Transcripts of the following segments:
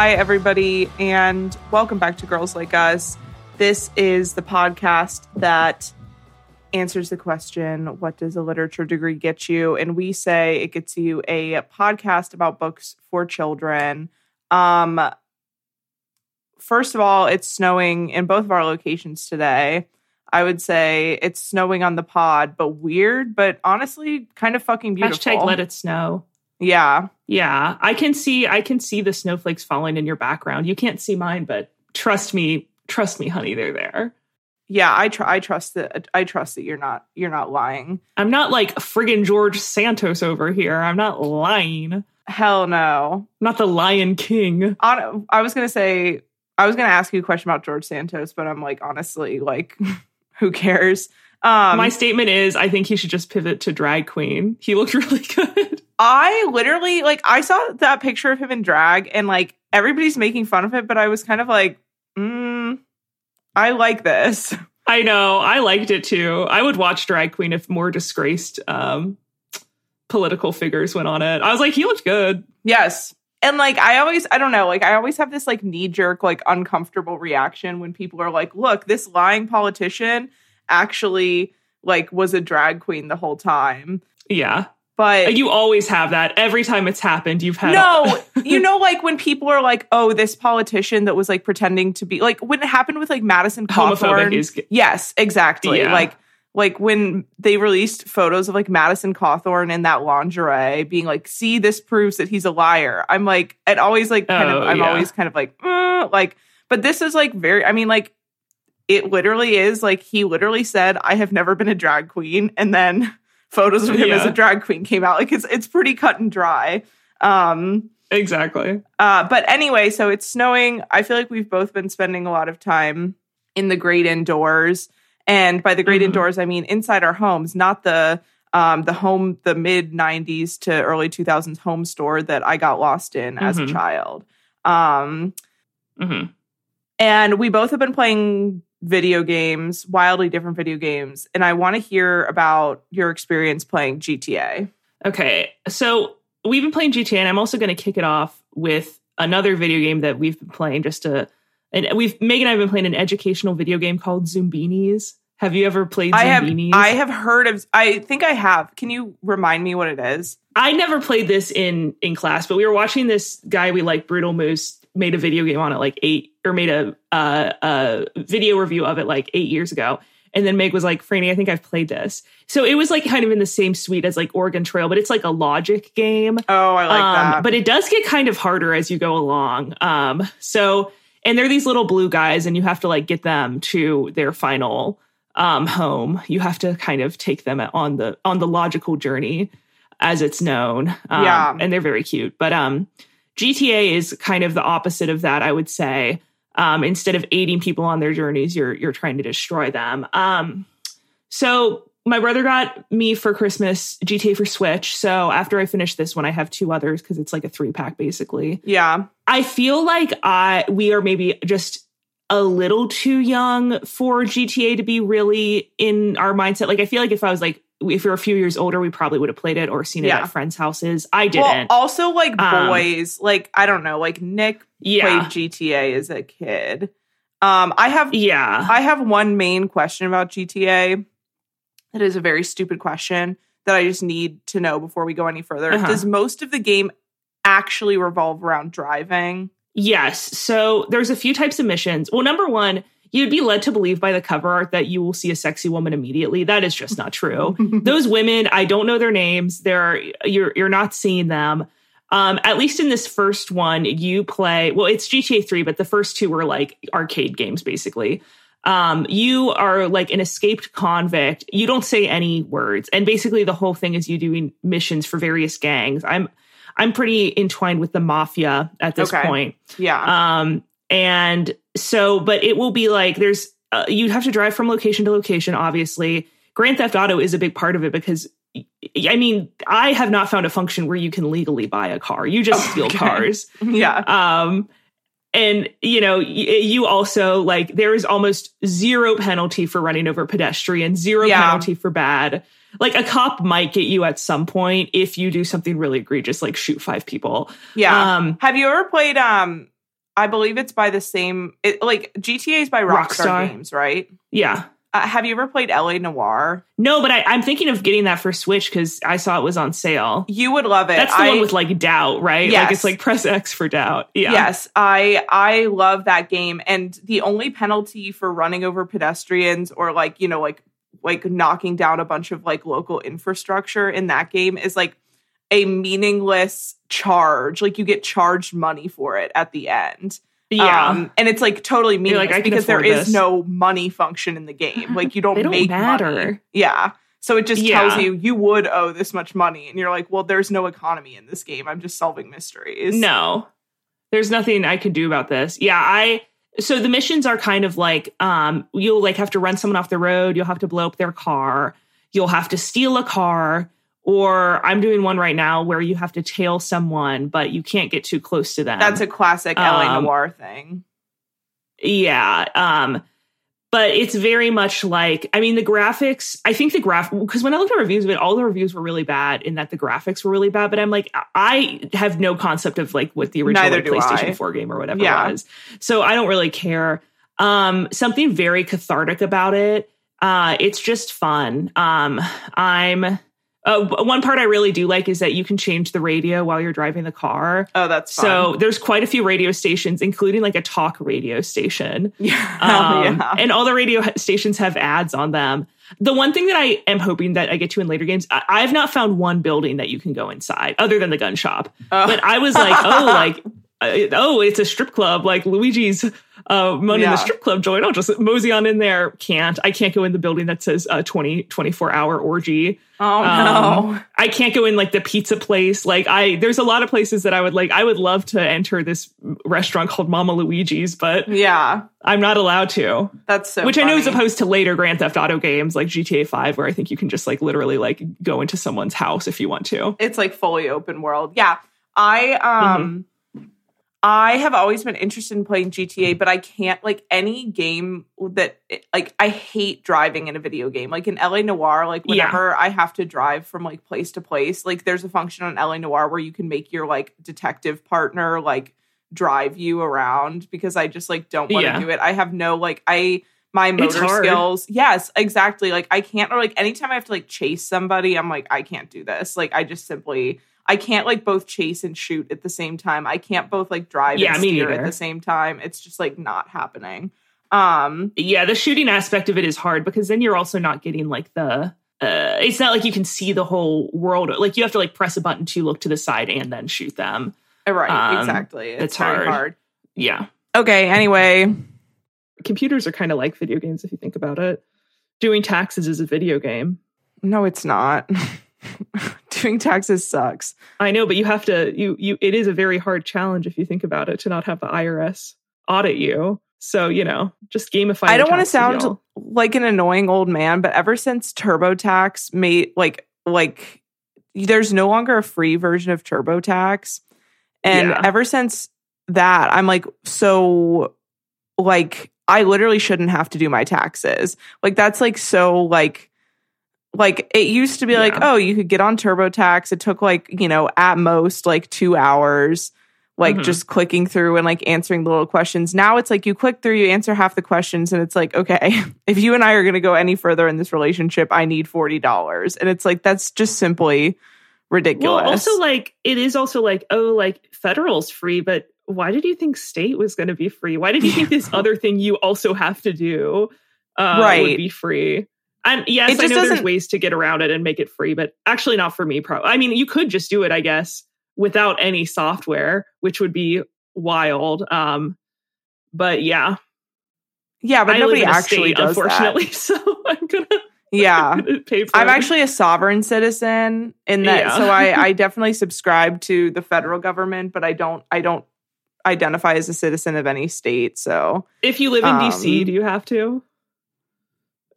Hi, everybody, and welcome back to Girls Like Us. This is the podcast that answers the question What does a literature degree get you? And we say it gets you a podcast about books for children. Um, first of all, it's snowing in both of our locations today. I would say it's snowing on the pod, but weird, but honestly, kind of fucking beautiful. Hashtag let it snow. Yeah. Yeah. I can see I can see the snowflakes falling in your background. You can't see mine, but trust me, trust me, honey, they're there. Yeah, I tr- I trust that I trust that you're not you're not lying. I'm not like friggin' George Santos over here. I'm not lying. Hell no. I'm not the Lion King. On, I was gonna say I was gonna ask you a question about George Santos, but I'm like honestly, like, who cares? Um, My statement is I think he should just pivot to drag queen. He looked really good. I literally like I saw that picture of him in drag and like everybody's making fun of it, but I was kind of like, mm, I like this. I know. I liked it too. I would watch drag queen if more disgraced um, political figures went on it. I was like, he looked good. Yes. And like I always I don't know, like I always have this like knee jerk like uncomfortable reaction when people are like, "Look, this lying politician actually like was a drag queen the whole time." Yeah. But You always have that. Every time it's happened, you've had no, you know, like when people are like, "Oh, this politician that was like pretending to be like," when it happened with like Madison Cawthorn. is yes, exactly. Yeah. Like, like when they released photos of like Madison Cawthorn in that lingerie, being like, "See, this proves that he's a liar." I'm like, it always like kind of, Oh, I'm yeah. always kind of like, "Mm," like, but this is like very. I mean, like, it literally is like he literally said, "I have never been a drag queen," and then photos of him Yeah. as a drag queen came out. Like, it's it's pretty cut and dry. Um, exactly. uh, but anyway, so it's snowing. I feel like we've both been spending a lot of time in the great indoors. And by the great Mhm. indoors, I mean inside our homes, not the um, the home, the mid '90s to early 2000s home store that I got lost in as a Mhm. child. Um, hmm and we both have been playing video games, wildly different video games. And I want to hear about your experience playing GTA. Okay. So we've been playing GTA, and I'm also going to kick it off with another video game that we've been playing just to. And we've Megan and I have been playing an educational video game called Zoombinis. Have you ever played I have I have heard of. I think I have. Can you remind me what it is? I never played this in in class, but we were watching this guy we like, Brutalmoose, made a video game on it like eight or made a uh, a video review of it like eight years ago. And then Meg was like, Franny, I think I've played this. So it was like kind of in the same suite as like Oregon Trail, but it's like a logic game. Oh, I like um, that. But it does get kind of harder as you go along. Um, so, and they're these little blue guys, and you have to like get them to their final um, home. You have to kind of take them on the on the logical journey, as it's known. Um, Yeah. and they're very cute. But um, GTA is kind of the opposite of that, I would say. Um, instead of aiding people on their journeys, you're you're trying to destroy them. Um, so my brother got me for Christmas GTA for Switch. So after I finish this one, I have two others because it's like a three pack basically. yeah. I feel like I we are maybe just a little too young for GTA to be really in our mindset. Like I feel like if I was like if you're a few years older, we probably would have played it or seen it Yeah. at friends' houses. I didn't. also like Um, boys, like I don't know, like Nick yeah. played GTA as a kid. Um, I have yeah. I have one main question about GTA. That is a very stupid question that I just need to know before we go any further. Uh-huh. Does most of the game actually revolve around driving? Yes. So there's a few types of missions. Well, number one, you'd be led to believe by the cover art that you will see a sexy woman immediately. That is just not true. Those women, I don't know their names. They're you're you're not seeing them. Um, at least in this first one, you play. Well, it's GTA three, but the first two were like arcade games, basically. Um, you are like an escaped convict. You don't say any words, and basically the whole thing is you doing missions for various gangs. I'm I'm pretty entwined with the mafia at this Okay. point. yeah. Um, and so, but it will be like there's uh, you'd have to drive from location to location. Obviously, Grand Theft Auto is a big part of it because. I mean, I have not found a function where you can legally buy a car. You just steal Okay. cars. yeah. Um, and you know, y- you also like there is almost zero penalty for running over pedestrians, zero Yeah. penalty for bad. Like a cop might get you at some point if you do something really egregious, like shoot five people. Yeah. Um, Have you ever played um I believe it's by the same. It, like GTA is by Rockstar, Rockstar. Games, right? Yeah. Uh, have you ever played LA Noire? No, but I, I'm thinking of getting that for Switch because I saw it was on sale. You would love it. That's the I, one with like doubt, right? Like Yes. it's like press X for doubt. Yeah. Yes, I I love that game, and the only penalty for running over pedestrians or like you know like like knocking down a bunch of like local infrastructure in that game is like a meaningless charge. Like you get charged money for it at the end. Yeah. Um, and it's like totally meaningless like, because there is this. no money function in the game. Like you don't, don't make matter. money. Yeah. So it just Yeah. tells you you would owe this much money, and you're like, well, there's no economy in this game. I'm just solving mysteries. No, there's nothing I can do about this. Yeah, I. So the missions are kind of like um, you'll like have to run someone off the road. You'll have to blow up their car. You'll have to steal a car. Or I'm doing one right now where you have to tail someone, but you can't get too close to them. That's a classic LA Um, Noir thing. yeah. Um, but it's very much like I mean the graphics. I think the graph because when I looked at reviews of it, all the reviews were really bad in that the graphics were really bad. But I'm like, I have no concept of like what the original like, PlayStation I. 4 game or whatever Yeah. was. So I don't really care. Um, something very cathartic about it. Uh, it's just fun. Um, I'm. Uh, one part I really do like is that you can change the radio while you're driving the car. Oh, that's fun. So there's quite a few radio stations, including like a talk radio station. yeah, Um, yeah. And all the radio stations have ads on them. The one thing that I am hoping that I get to in later games, I, have not found one building that you can go inside other than the gun shop. Oh. But I was like, oh, like, uh, oh, it's a strip club. Like Luigi's uh, money in the strip club joint. I'll just mosey on in there. Can't. I can't go in the building that says uh, 20, 24 hour orgy. oh Um, no. I can't go in like the pizza place. Like I, there's a lot of places that I would like. I would love to enter this restaurant called Mama Luigi's, but Yeah, I'm not allowed to. that's so. Which I know is opposed to later Grand Theft Auto games like GTA 5, where I think you can just like literally like go into someone's house if you want to. It's like fully open world. Yeah, I Mm-hmm. I have always been interested in playing GTA, but I can't like any game that like I hate driving in a video game. Like in LA Noire, like Yeah. I have to drive from like place to place, like there's a function on LA Noire where you can make your like detective partner like drive you around because I just like don't want to Yeah. do it. I have no like I my motor skills. Yes, exactly. Like I can't or like anytime I have to like chase somebody, I'm like I can't do this. Like I just simply I can't like both chase and shoot at the same time. I can't both like drive Yeah, and steer at the same time. It's just like not happening. Um Yeah, the shooting aspect of it is hard because then you're also not getting like the. Uh, it's not like you can see the whole world. Like you have to like press a button to look to the side and then shoot them. right, Um, exactly. It's, it's hard. hard. Yeah, Okay, anyway. computers are kind of like video games if you think about it. Doing taxes is a video game. No, it's not. Doing taxes sucks. I know, but you have to you you it is a very hard challenge if you think about it to not have the IRS audit you. So, you know, just gamify I don't want to sound y'all. like an annoying old man, but ever since TurboTax made like like there's no longer a free version of TurboTax. And Yeah. ever since that, I'm like so like I literally shouldn't have to do my taxes. Like that's like so like like it used to be like, oh, you could get on TurboTax. It took like, you know, at most like 2 hours like Mhm. just clicking through and like answering the little questions. Now it's like you click through, you answer half the questions, and it's like, okay, if you and I are going to go any further in this relationship, I need $40. And it's like, that's just simply ridiculous. Well, also like it is also like, oh, like federal's free, but why did you think state was going to be free? Why did you think this other thing you also have to do uh, Right. would be free? And yes, I know there's ways to get around it and make it free, but actually not for me. Pro, I mean, you could just do it, I guess, without any software, which would be wild. Um, but yeah, yeah, but I nobody live in a actually state, does unfortunately. So I'm gonna that. Yeah. pay for. I'm it. actually a sovereign citizen in that Yeah. so I, I definitely subscribe to the federal government, but I don't I don't identify as a citizen of any state. So If you live in Um, DC, do you have to?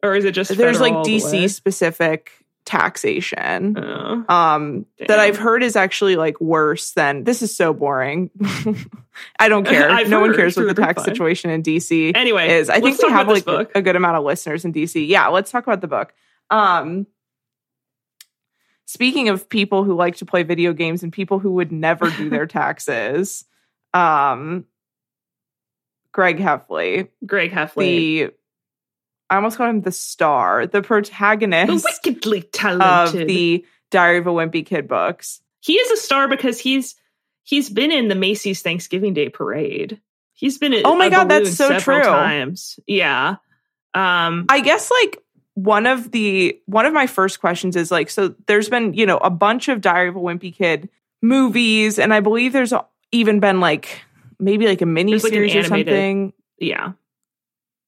Or is it just there's like all the? DC specific taxation. Oh, um that I've heard is actually like worse than this is so boring. I don't care. No one cares what the tax grapevine. situation in DC Anyway, is. I think we have like book. a good amount of listeners in DC. Yeah, let's talk about the book. Um speaking of people who like to play video games and people who would never do their taxes, um Greg Heffley, Greg Heffley. the I almost called him the star, the protagonist, The, wickedly of talented. the Diary of a Wimpy Kid books. he is a star because he's he's been in the Macy's Thanksgiving Day parade. He's been. In, oh my God, that's so true. Times, yeah. Um, I guess like one of the one of my first questions is like so there's been, you know, a bunch of Diary of a Wimpy Kid movies and I believe there's even been like maybe like a mini There's, like, series or something. yeah,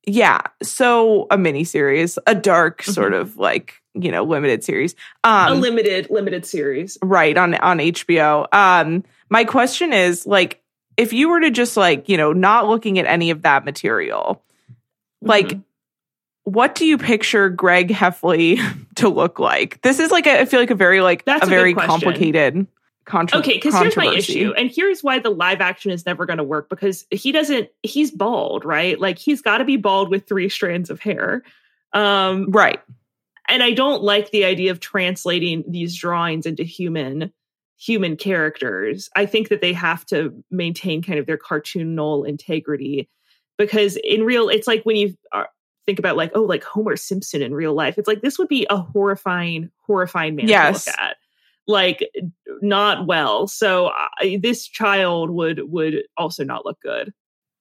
Yeah. So a mini series, a dark sort Mhm. of like, you know, limited series. Um a limited limited series. right on on HBO. Um my question is like if you were to just like, you know, not looking at any of that material, like Mhm. what do you picture Greg Heffley to look like? This is like a, I feel like a very like That's a a very complicated okay, because here's my issue, and here's why the live action is never going to work because he doesn't. He's bald, right? Like he's got to be bald with three strands of hair. Um, Right. and I don't like the idea of translating these drawings into human human characters. I think that they have to maintain kind of their cartoonal integrity because in real, it's like when you are, think about like oh, like Homer Simpson in real life. It's like this would be a horrifying, horrifying man Yes. to look at. Like not well. So I, this child would would also not look good.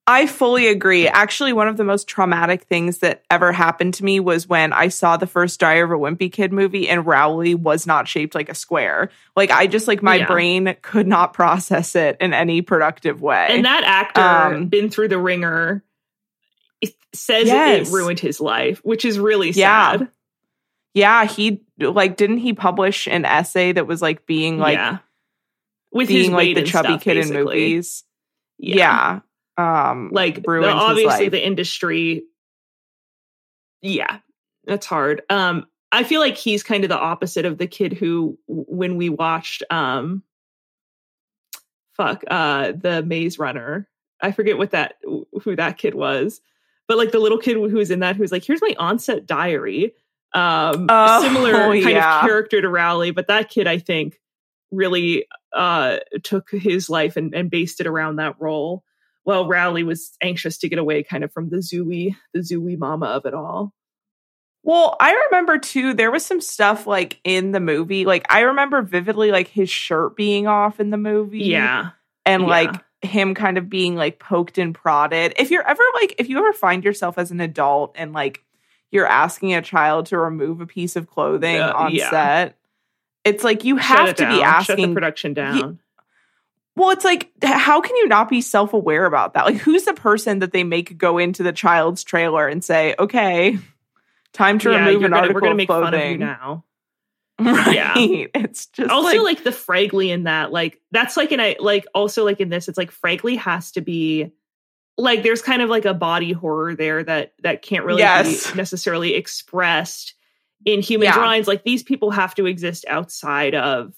I fully agree. Actually, one of the most traumatic things that ever happened to me was when I saw the first Diary of a Wimpy Kid movie and Rowley was not shaped like a square. Like I just like my Yeah. brain could not process it in any productive way. And that actor Um, been through the ringer. Says Yes. it ruined his life, which is really sad. yeah, he like didn't he publish an essay that was like being like yeah, with his being like the chubby stuff, kid in movies? Yeah. Um like the, obviously the industry. Yeah, that's hard. Um, I feel like he's kind of the opposite of the kid who, when we watched, um, fuck, uh, the Maze Runner. I forget what that who that kid was, but like the little kid who was in that who was like, "Here's my onset diary." Um, Oh, similar kind yeah. of character to Rowley, but that kid, I think, really uh took his life and, and based it around that role. Well, Rowley was anxious to get away kind of from the zooey, the zooey mama of it all. Well, I remember too, there was some stuff like in the movie. Like I remember vividly like his shirt being off in the movie. Yeah. And yeah. like him kind of being like poked and prodded. If you're ever like if you ever find yourself as an adult and like you're asking a child to remove a piece of clothing Uh, on yeah. set, it's like you have to down. be Shut the asking production down. Well, it's like, how can you not be self aware about that? Like, who's the person that they make go into the child's trailer and say, okay, time to Yeah, remove an gonna, article we're gonna of make fun of you now. Right. Yeah. It's just also like, like, the Fregley in that, like that's like in a like also like in this, it's like Fregley has to be like there's kind of like a body horror there that that can't really Yes. be necessarily expressed in human Yeah. drawings. Like these people have to exist outside of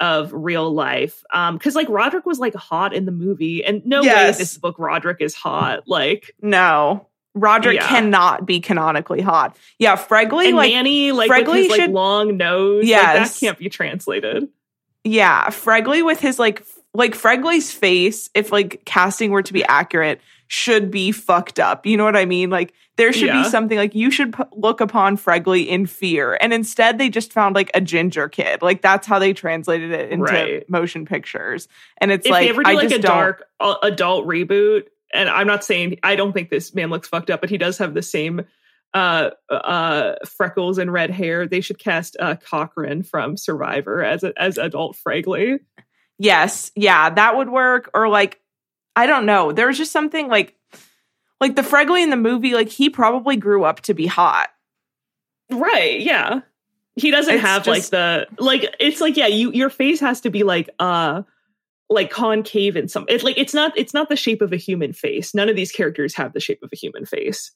of real life. Um, because like Roderick was like hot in the movie, and no way Yes. in this book Roderick is hot. Like no. Roderick Yeah. cannot be canonically hot. Yeah, Fregley, and like, Manny, like with Fregley his like should- long nose, like Yes. that can't be translated. yeah, Fregley with his like, like Fregley's face, if like casting were to be accurate, should be fucked up. You know what I mean? Like, there should Yeah. be something like you should p- look upon Fregley in fear. And instead, they just found like a ginger kid. Like, that's how they translated it into Right. motion pictures. And it's if like, they ever do I like a dark uh, adult reboot, and I'm not saying I don't think this man looks fucked up, but he does have the same uh uh freckles and red hair. They should cast uh Cochran from Survivor as a, as adult Fregley. Yes, yeah, that would work. Or like, I don't know. There's just something like, like the Fregley in the movie, like he probably grew up to be hot. Right, yeah. He doesn't It's have like the like it's like yeah, you your face has to be like uh like concave in some it's like it's not it's not the shape of a human face. None of these characters have the shape of a human face.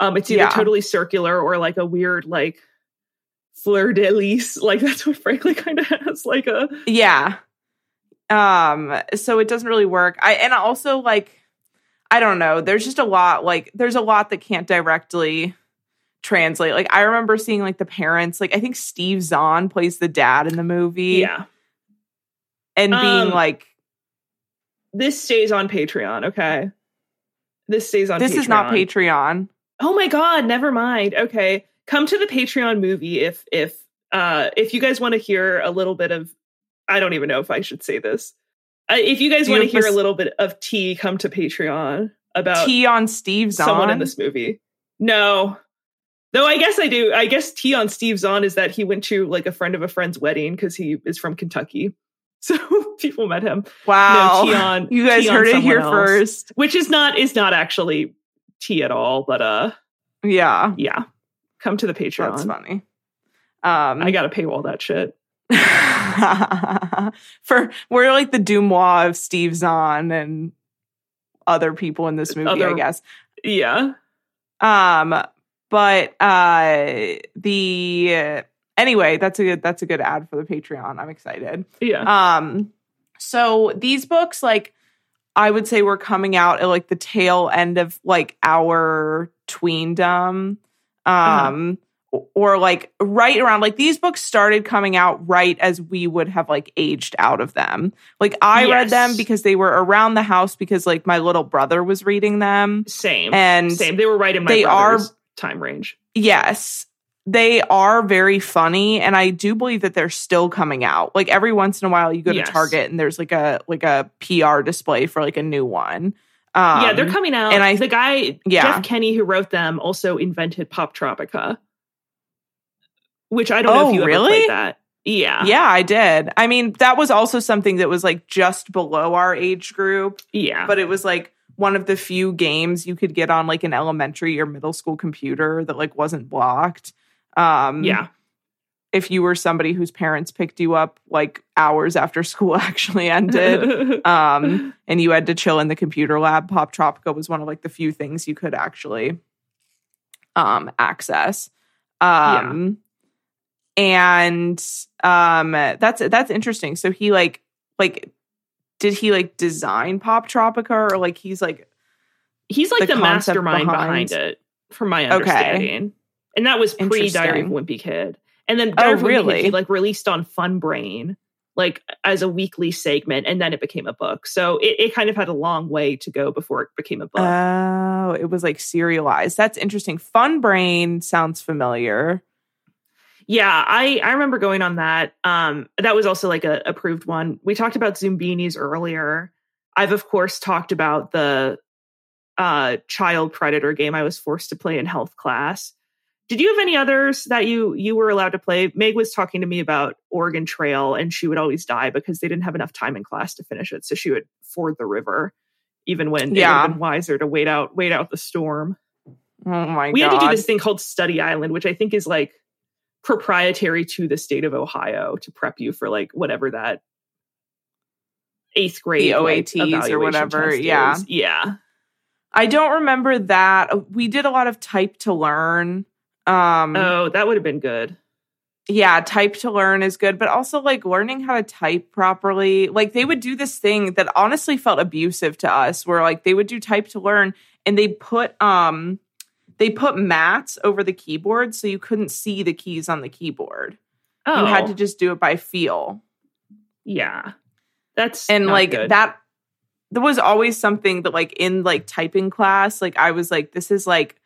Um it's either Yeah. totally circular or like a weird like fleur de lis. Like that's what Frankly kind of has like a Yeah. Um, so it doesn't really work. I and also like I don't know, there's just a lot like there's a lot that can't directly translate. Like I remember seeing like the parents, like I think Steve Zahn plays the dad in the movie yeah. and being Um, like This stays on Patreon, okay? This stays on This Patreon. is not Patreon. Oh my god, never mind. Okay. Come to the Patreon movie if if uh if you guys want to hear a little bit of I don't even know if I should say this. If you guys want to hear pers- a little bit of tea, come to Patreon about tea on Steve Zahn. someone in this movie. No. Though I guess I do. I guess tea on Steve Zahn is that he went to like a friend of a friend's wedding because he is from Kentucky. So people met him. Wow. No, tea on you guys on heard it here else. first. Which is not is not actually tea at all, but uh Yeah. yeah. Come to the Patreon. That's funny. Um I gotta paywall that shit. for we're like the DeuxMoi of Steve Zahn and other people in this movie, I guess. Yeah. Um, but uh the anyway, that's a good that's a good ad for the Patreon. I'm excited. Yeah. Um, so these books, like, I would say were coming out at like the tail end of like our tweendom. Um, or like right around like these books started coming out right as we would have like aged out of them. Like I read them because they were around the house because like my little brother was reading them. Same. And Same. They were right in my they are- time range. Yes, they are very funny, and I do believe that they're still coming out. Like every once in a while, you go Yes. to Target and there's like a like a PR display for like a new one. Um, yeah, they're coming out. and I- the guy Yeah. Jeff Kinney who wrote them also invented Poptropica. Which I don't know Oh, if you really? ever played that. Yeah. Yeah, I did. I mean, that was also something that was like just below our age group, Yeah. but it was like one of the few games you could get on like an elementary or middle school computer that like wasn't blocked. Um, yeah. if you were somebody whose parents picked you up like hours after school actually ended. um, and you had to chill in the computer lab. Poptropica was one of like the few things you could actually um, access. Um, and um, that's that's interesting. So he like like did he like design Poptropica or like he's like He's like the the, mastermind behind, behind- it, from my Okay. understanding. And that was pre Diary of. Wimpy Kid. And then Oh, Diary a Wimpy Kid, he like released on Funbrain, like as a weekly segment, and then it became a book. So it, it kind of had a long way to go before it became a book. oh, it was like serialized. That's interesting. Funbrain sounds familiar. Yeah, I I remember going on that. Um, that was also like a approved one. We talked about Zoombinis earlier. I've of course talked about the uh child predator game I was forced to play in health class. Did you have any others that you you were allowed to play? Meg was talking to me about Oregon Trail, and she would always die because they didn't have enough time in class to finish it. So she would ford the river, even when it would Yeah. have been wiser to wait out wait out the storm Oh my we god. had to do this thing called Study Island, which I think is like proprietary to the state of Ohio to prep you for like whatever that eighth grade The like, OATs or whatever, yeah. is. yeah, I don't remember that. We did a lot of type to learn. Um oh, that would have been good. yeah, type to learn is good, but also like learning how to type properly. Like they would do this thing that honestly felt abusive to us where like they would do type to learn and they put um they put mats over the keyboard so you couldn't see the keys on the keyboard. Oh, You had to just do it by feel. yeah, that's and like good. that there was always something that like in like typing class like i was like this is like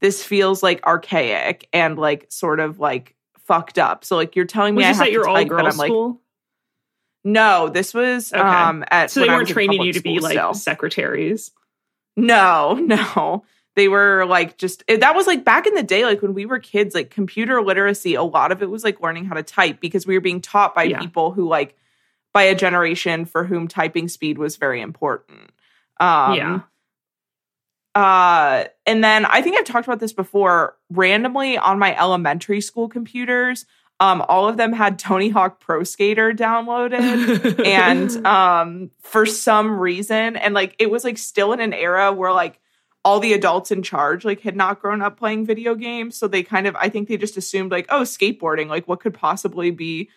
this feels like archaic and like sort of like fucked up so like you're telling me Was i have your to type, but i'm like school? no this was Okay. um at so they weren't training you to be like still. secretaries. no no they were like just it- that was like back in the day like when we were kids like computer literacy a lot of it was like learning how to type because we were being taught by Yeah. people who like by a generation for whom typing speed was very important um Yeah. uh and then i think i've talked about this before randomly on my elementary school computers um all of them had tony hawk pro skater downloaded and um for some reason and like it was like still in an era where like all the adults in charge like had not grown up playing video games. So they kind of i think they just assumed like oh skateboarding like what could possibly be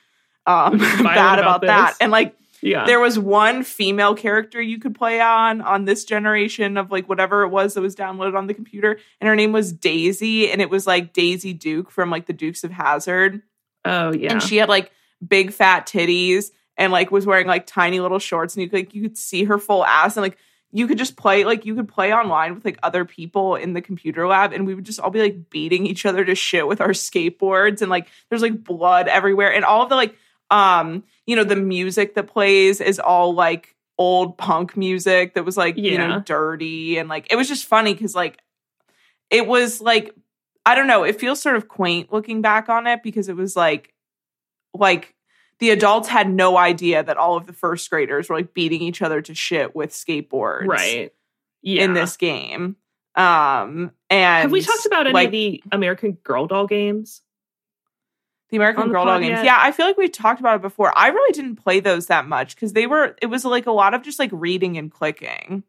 um bad about, about that. And like yeah, there was one female character you could play on on this generation of like whatever it was that was downloaded on the computer and her name was daisy and it was like daisy duke from like the dukes of hazzard oh yeah, and she had like big fat titties and like was wearing like tiny little shorts and you could like you could see her full ass and like you could just play like you could play online with like other people in the computer lab and we would just all be like beating each other to shit with our skateboards and like there's like blood everywhere and all of the like um you know the music that plays is all like old punk music that was like you know dirty and like it was just funny cuz like it was like I don't know it feels sort of quaint looking back on it because it was like like the adults had no idea that all of the first graders were like beating each other to shit with skateboards Right. Yeah. in this game. Um and Have we talked about any like, of the American Girl doll games? the American the Girl Doll games? yet? Yeah, I feel like we've talked about it before. I really didn't play those that much because they were it was like a lot of just like reading and clicking.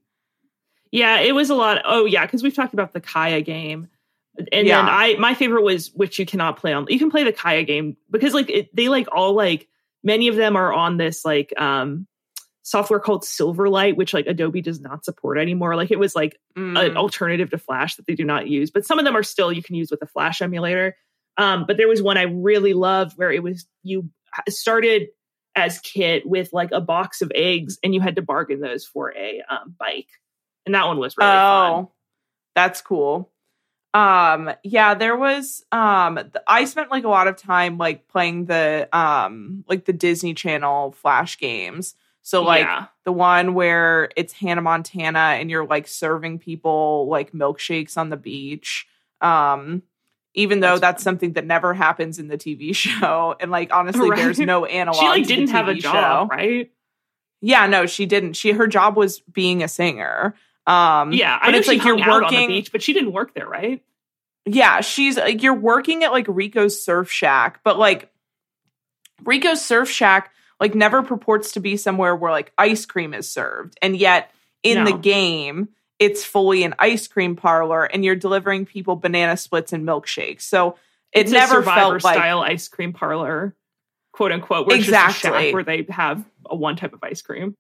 Yeah, it was a lot. Oh yeah, because we've talked about the Kaya game, and Yeah. then I my favorite was which you cannot play on. You can play the Kaya game because like it, they like all like many of them are on this like um software called Silverlight, which like Adobe does not support anymore. Like it was like Mm. an alternative to Flash that they do not use, but some of them are still you can use with a Flash emulator. Um, but there was one I really loved where it was you started as Kit with like a box of eggs and you had to bargain those for a um, bike, and that one was really fun. oh, that's cool. Um, yeah, there was um I spent like a lot of time like playing the um like the Disney Channel Flash games. So like yeah, the one where it's Hannah Montana and you're like serving people like milkshakes on the beach. Um, even though That's that's, something that never happens in the TV show, and like honestly, Right. there's no analog. she like didn't have a job, show. right? Yeah, no, she didn't. She her job was being a singer. Um, Yeah, I but it's like you're out on the working- beach, but she didn't work there, right? yeah, she's like you're working at like Rico's Surf Shack, but like Rico's Surf Shack like never purports to be somewhere where like ice cream is served. And yet in the game, it's fully an ice cream parlor and you're delivering people banana splits and milkshakes. So it It's never felt like style ice cream parlor, quote unquote, where it's just a Exactly. shack where they have a one type of ice cream.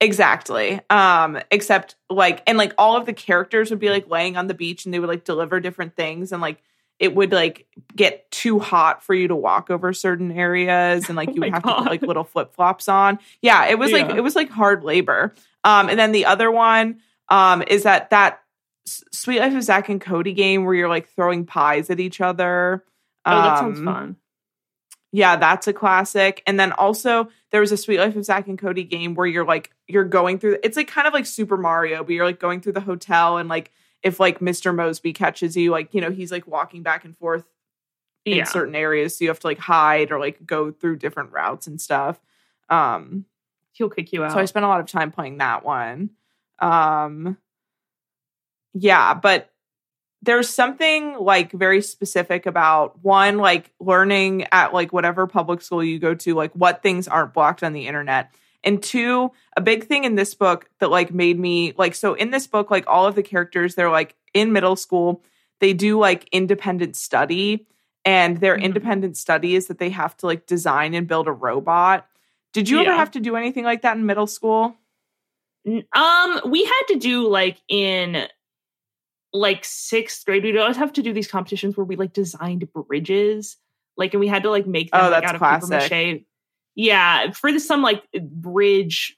Exactly. Um, except like and like all of the characters would be like laying on the beach and they would like deliver different things and like it would like get too hot for you to walk over certain areas and like Oh you would my have to put like little flip-flops on. Yeah, it was like it was like hard labor. Um and then the other one um is that that Suite Life of Zack and Cody game where you're like throwing pies at each other. Oh, that sounds Um, fun. Yeah, that's a classic. And then also there was a Suite Life of Zack and Cody game where you're like you're going through it's like kind of like Super Mario, but you're like going through the hotel and like if like Mr. Moseby catches you, like, you know, he's like walking back and forth in Yeah. certain areas. So you have to like hide or like go through different routes and stuff. Um He'll kick you out. so I spent a lot of time playing that one. Um yeah, but there's something like very specific about one like learning at like whatever public school you go to like what things aren't blocked on the internet. And two, a big thing in this book that like made me like so in this book like all of the characters they're like in middle school, they do like independent study and their Mhm. independent study is that they have to like design and build a robot. Did you ever have to do anything like that in middle school? Um, we had to do like in like sixth grade, we'd always have to do these competitions where we like designed bridges, like, and we had to like make them Oh, like, out of paper classic. mache. Yeah, for the, some like bridge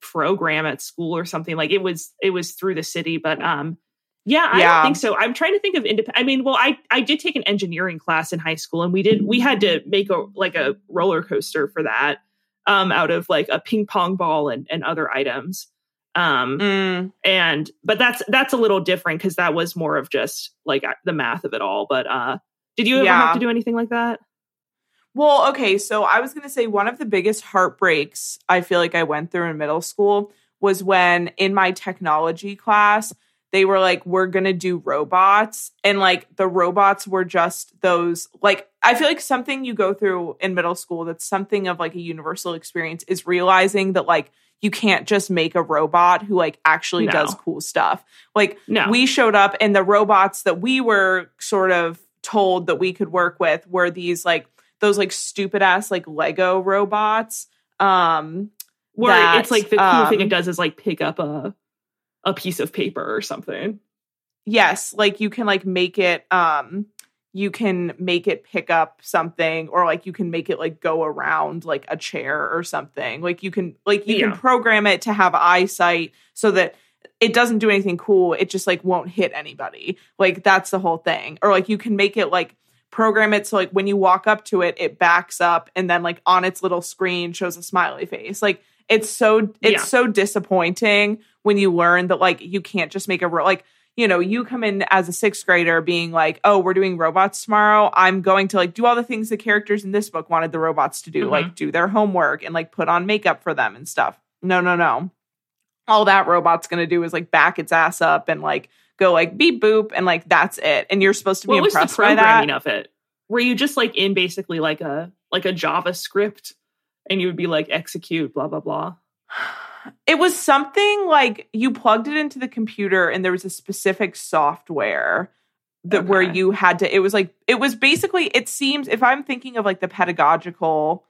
program at school or something. Like it was, it was through the city, but um, yeah, I Yeah. don't think so. I'm trying to think of independent. I mean, well, I I did take an engineering class in high school, and we did we had to make a like a roller coaster for that, um, out of like a ping pong ball and and other items. Um, Mm, and but that's that's a little different because that was more of just like the math of it all but uh did you ever Yeah. have to do anything like that Well, okay, so I was going to say one of the biggest heartbreaks I feel like I went through in middle school was when in my technology class, they were like, we're going to do robots. And like the robots were just those, like, I feel like something you go through in middle school that's something of like a universal experience is realizing that like you can't just make a robot who like actually No. does cool stuff. Like, no we showed up and the robots that we were sort of told that we could work with were these like those like stupid ass like lego robots um where that, it's like the cool thing um, it does is like pick up a a piece of paper or something. Yes like you can like make it um you can make it pick up something or like you can make it like go around like a chair or something. Like you can like you Yeah. can program it to have eyesight so that it doesn't do anything cool it just like won't hit anybody. Like that's the whole thing. Or like you can make it like program it so like when you walk up to it it backs up and then like on its little screen shows a smiley face. Like it's so it's Yeah. so disappointing when you learn that like you can't just make a ro- like you know you come in as a sixth grader being like oh we're doing robots tomorrow i'm going to like do all the things the characters in this book wanted the robots to do Mhm. like do their homework and like put on makeup for them and stuff no no no all that robot's going to do is like back its ass up and like go like beep boop and like that's it and you're supposed to be what was the impressed by that programming of it? Were you just like in basically like a like a JavaScript and you would be like execute blah blah blah? It was something like you plugged it into the computer and there was a specific software that where you had to it was like it was basically it seems if I'm thinking of like the pedagogical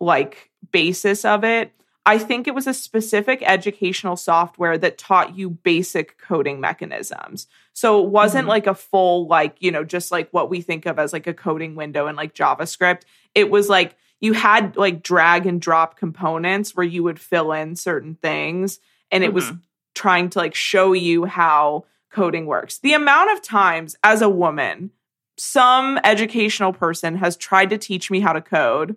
like basis of it, I think it was a specific educational software that taught you basic coding mechanisms. So it wasn't Mhm. like a full like, you know, just like what we think of as like a coding window in like JavaScript. It was like you had like drag and drop components where you would fill in certain things and it was mm-hmm. trying to like show you how coding works. The amount of times as a woman some educational person has tried to teach me how to code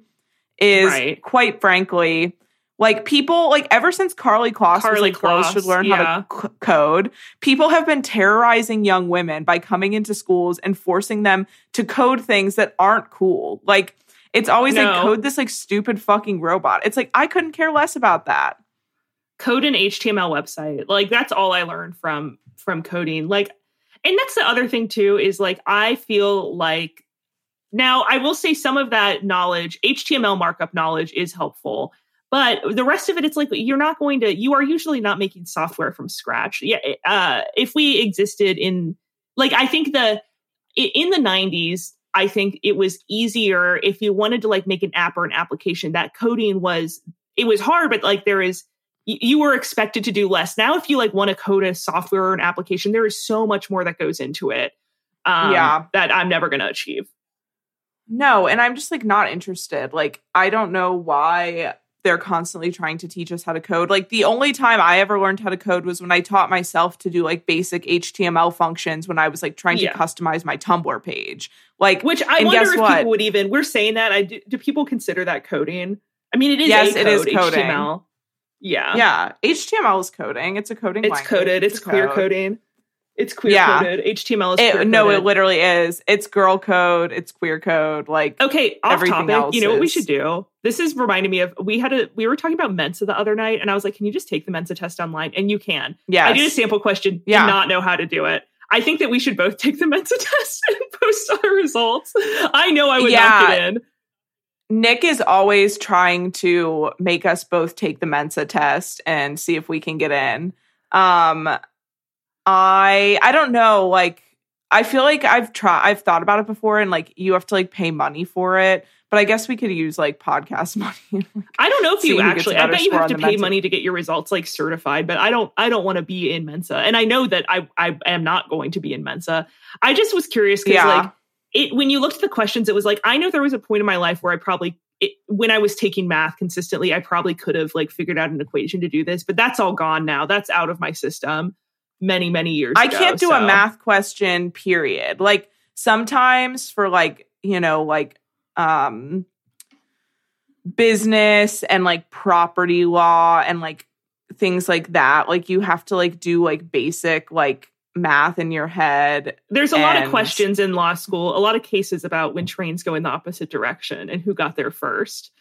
is Right. quite frankly like people like ever since Karlie Kloss Karlie was like girls Kloss, should learn yeah. how to c- code people have been terrorizing young women by coming into schools and forcing them to code things that aren't cool like it's always like code this like stupid fucking robot it's like I couldn't care less about that Code an HTML website. Like that's all I learned from from coding. Like and that's the other thing too is like I feel like now I will say some of that knowledge, HTML markup knowledge is helpful. But the rest of it, it's like you're not going to. You are usually not making software from scratch. Yeah, uh, if we existed in, like, I think the in the '90s, I think it was easier if you wanted to like make an app or an application. That coding was it was hard, but like there is you were expected to do less. Now, if you like want to code a software or an application, there is so much more that goes into it. Um, Yeah. that I'm never going to achieve. No, and I'm just like not interested. Like I don't know why they're constantly trying to teach us how to code. Like the only time I ever learned how to code was when I taught myself to do like basic HTML functions when I was like trying Yeah. to customize my Tumblr page. Like Which I wonder if what? people would even. We're saying that. I do, do people consider that coding? I mean, it is. Yes, a it is coding. HTML. Yeah, yeah, HTML is coding. It's a coding it's language. coded. It's a queer code. coding. It's queer Yeah. coded. HTML is It- queer no, it literally is. It's girl code, it's queer code. Like Okay, off Everything topic. else You know what we should do? This is reminding me of we had a we were talking about Mensa the other night, and I was like, "Can you just take the Mensa test online?" And you can. Yeah, I did a sample question. Yeah. Did not know how to do it. I think that we should both take the Mensa test and post our results. I know I would not Yeah. get in. Nick is always trying to make us both take the Mensa test and see if we can get in. Um I I don't know, like I feel like I've tried I've thought about it before and like you have to like pay money for it, but I guess we could use like podcast money. I don't know if you actually. I bet you have to pay Mensa. money to get your results like certified. But I don't. I don't want to be in Mensa, and I know that I I am not going to be in Mensa. I just was curious because Yeah. like it when you looked at the questions, it was like I know there was a point in my life where I probably it, when I was taking math consistently, I probably could have like figured out an equation to do this, but that's all gone now. That's out of my system many many years. I ago, can't do a math question, period. Like sometimes for like, you know, like um business and like property law and like things like that, like you have to like do like basic like math in your head. There's a lot of questions in law school, a lot of cases about when trains go in the opposite direction and who got there first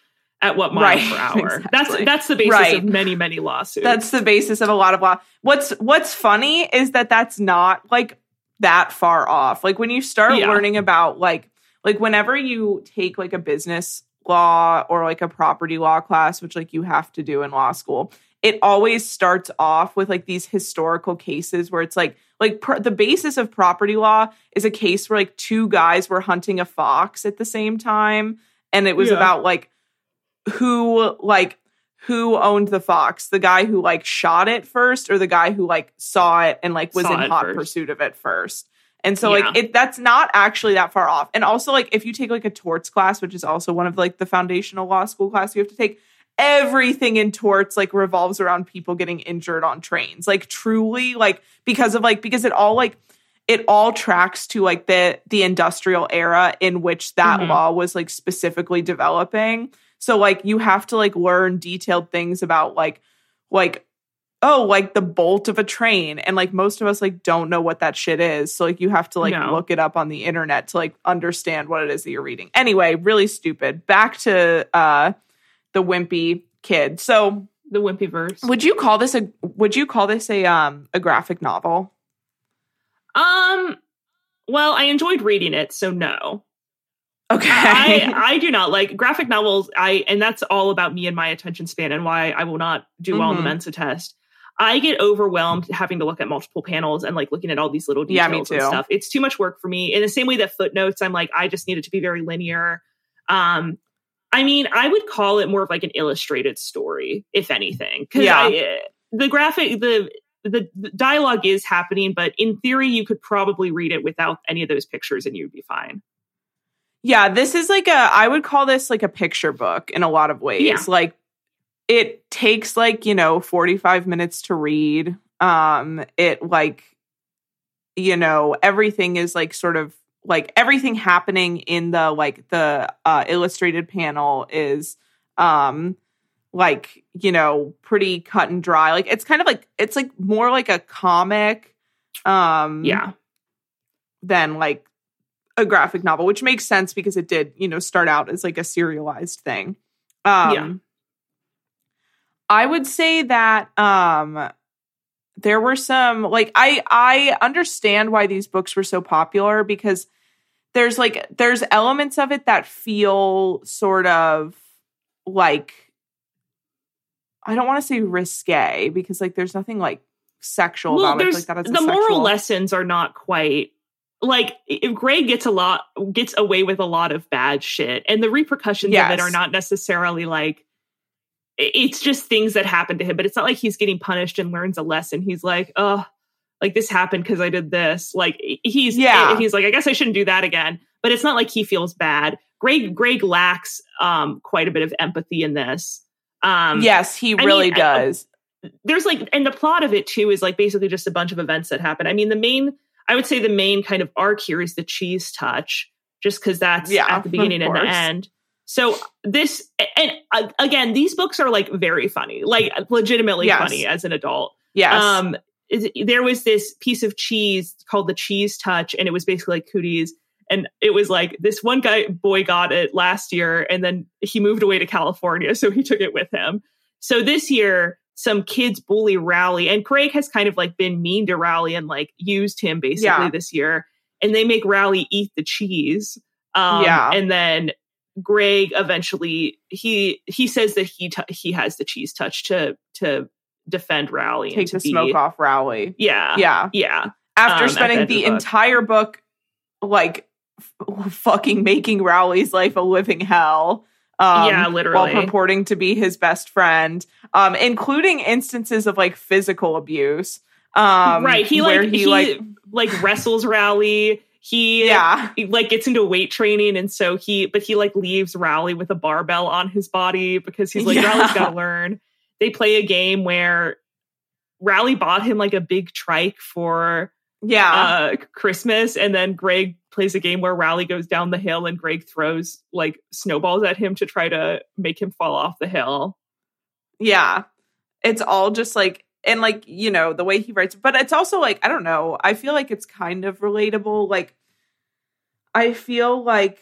at what mile Right, per hour. exactly. That's that's the basis Right. of many many lawsuits. That's the basis of a lot of law. What's what's funny is that that's not like that far off. Like when you start Yeah. learning about like like whenever you take like a business law or like a property law class, which like you have to do in law school, it always starts off with like these historical cases where it's like like pr- the basis of property law is a case where like two guys were hunting a fox at the same time and it was Yeah. about like who like who owned the fox the guy who like shot it first or the guy who like saw it and like was Saw in hot first. pursuit of it first And so Yeah. like it that's not actually that far off. And also like if you take like a torts class, which is also one of like the foundational law school class you have to take, everything in torts like revolves around people getting injured on trains. Like truly like because of like because it all like it all tracks to like the the industrial era in which that Mhm. law was like specifically developing. So like you have to like learn detailed things about like like oh like the bolt of a train and like most of us like don't know what that shit is. So like you have to like No. look it up on the internet to like understand what it is that you're reading. Anyway, really stupid. Back to uh the wimpy kid. So The Wimpy verse. would you call this a would you call this a um a graphic novel? Um, well, I enjoyed reading it, so no. Okay. I I do not like graphic novels. I and that's all about me and my attention span and why I will not do well on the. Mensa test. I get overwhelmed having to look at multiple panels and like looking at all these little Yeah, details me and stuff. It's too much work for me. In the same way that footnotes, I'm like, I just need it to be very linear. Um, I mean, I would call it more of like an illustrated story, if anything, because Yeah. the graphic the the the dialogue is happening, but in theory, you could probably read it without any of those pictures, and you'd be fine. Yeah, this is like a I would call this like a picture book in a lot of ways. Yeah. Like it takes like, you know, 45 minutes to read. Um it like you know, everything is like sort of like everything happening in the like the uh illustrated panel is um like, you know, pretty cut and dry. Like it's kind of like it's like more like a comic um Yeah. than like a graphic novel, which makes sense because it did, you know, start out as like a serialized thing. Um Yeah. I would say that um there were some like I I understand why these books were so popular because there's like there's elements of it that feel sort of like I don't want to say risque because like there's nothing like sexual well, about it. Like that the moral lessons are not quite like if Greg gets a lot gets away with a lot of bad shit, and the repercussions of it are not necessarily like it's just things that happen to him. But it's not like he's getting punished and learns a lesson. He's like, oh, like this happened because I did this. Like he's Yeah. he's like, I guess I shouldn't do that again. But it's not like he feels bad. Greg Greg lacks um quite a bit of empathy in this. Um, Yes, he I really mean, I- does. there's like and the plot of it too is like basically just a bunch of events that happen. I mean, the main I would say the main kind of arc here is the cheese touch, just because that's Yeah, at the beginning and the end. So this and uh, again, these books are like very funny, like legitimately Yes. funny as an adult. yes. Um, there was this piece of cheese called the cheese touch, and it was basically like cooties. And it was like this one guy boy got it last year, and then he moved away to California, so he took it with him. So this year, some kids bully Rowley, and Craig has kind of like been mean to Rowley and like used him basically Yeah. this year. And they make Rowley eat the cheese. Um, Yeah. and then Greg eventually he he says that he t- he has the cheese touch to to defend Rowley and Take to the be, smoke off Rowley. Yeah, Yeah. yeah, After um, spending the, the book. entire book like f- fucking making Rowley's life a living hell. Um, Yeah, While purporting to be his best friend, um, including instances of like physical abuse. Um, right. He like he, he, like like wrestles Rowley. He yeah, he, like gets into weight training, and so he but he like leaves Rowley with a barbell on his body because he's like Yeah. Rowley's got to learn. They play a game where Rowley bought him like a big trike for yeah, uh Christmas and then Greg plays a game where Rowley goes down the hill and Greg throws like snowballs at him to try to make him fall off the hill. yeah. It's all just like and like you know the way he writes, but it's also like I don't know. I feel like it's kind of relatable. Like I feel like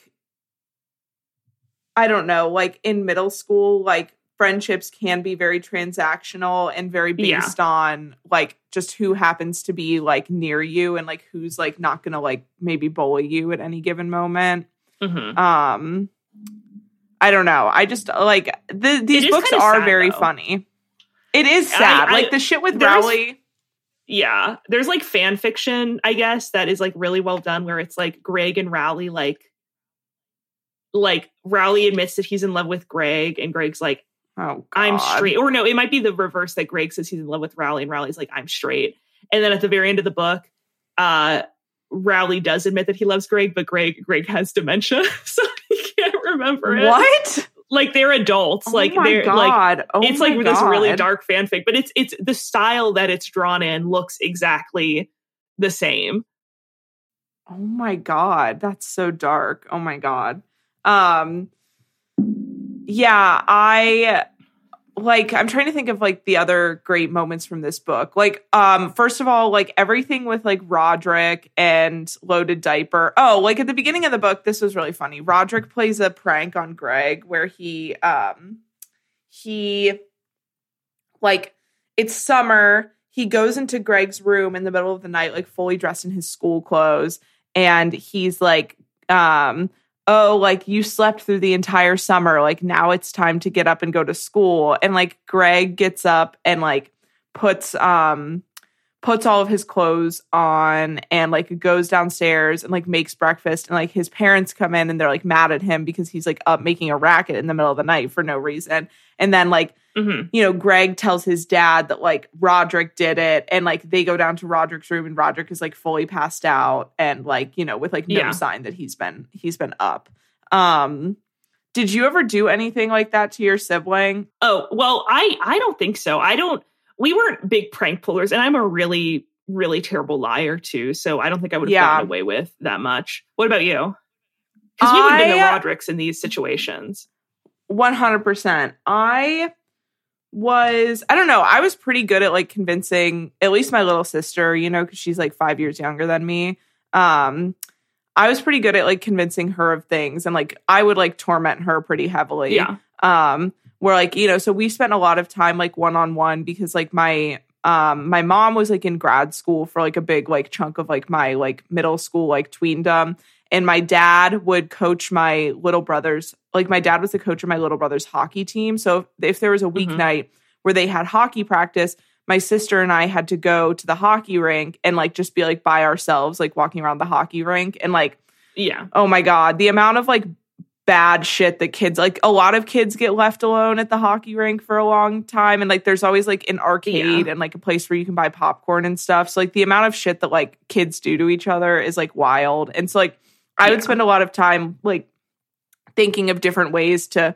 I don't know, like in middle school, like friendships can be very transactional and very Yeah. based on like just who happens to be like near you and like who's like not gonna like maybe bully you at any given moment. Mhm. Um I don't know. I just like the, these books are sad, very though. funny. It is sad. I- like the shit with Rowley. Yeah, there's like fan fiction, I guess, that is like really well done where it's like Greg and Rowley like like Rowley admits that he's in love with Greg and Greg's like Oh God. I'm straight. Or no, it might be the reverse that Greg says he's in love with Rowley and Rowley's like, I'm straight. And then at the very end of the book, uh Rowley does admit that he loves Greg, but Greg Greg has dementia, so he can't remember it. What? Like they're adults. Oh like my they're God. like oh it's like this really dark fanfic, but it's it's the style that it's drawn in looks exactly the same. Oh my god, that's so dark. Oh my god. Um yeah, I like I'm trying to think of like the other great moments from this book. Like um first of all, like everything with like Roderick and loaded diaper. Oh, like at the beginning of the book this was really funny. Roderick plays a prank on Greg where he um he like it's summer. He goes into Greg's room in the middle of the night, like fully dressed in his school clothes, and he's like, um, oh, like you slept through the entire summer. Like now it's time to get up and go to school. And like Greg gets up and like puts um puts all of his clothes on and like goes downstairs and like makes breakfast and like his parents come in and they're like mad at him because he's like up making a racket in the middle of the night for no reason. And then like Mhm. you know, Greg tells his dad that like Roderick did it, and like they go down to Roderick's room, and Roderick is like fully passed out, and like you know, with like no Yeah. sign that he's been he's been up. Um, did you ever do anything like that to your sibling? Oh, well, I I don't think so. I don't we weren't big prank pullers and I'm a really really terrible liar too, so I don't think I would have Yeah. gotten away with that much. What about you? Cuz we would have been the Rodericks in these situations. One hundred percent. I was I don't know. I was pretty good at like convincing at least my little sister, you know, because she's like five years younger than me. Um, I was pretty good at like convincing her of things, and like I would like torment her pretty heavily. Yeah. um where like you know so we spent a lot of time like one-on-one because like my um my mom was like in grad school for like a big like chunk of like my like middle school like tweendom and my dad would coach my little brother's like my dad was the coach of my little brother's hockey team. So if, if there was a mm-hmm. weeknight where they had hockey practice my sister and I had to go to the hockey rink and like just be like by ourselves like walking around the hockey rink and like Yeah. oh my god the amount of like bad shit that kids like a lot of kids get left alone at the hockey rink for a long time. And like there's always like an arcade Yeah. and like a place where you can buy popcorn and stuff. So like the amount of shit that like kids do to each other is like wild. And so like i would spend a lot of time like thinking of different ways to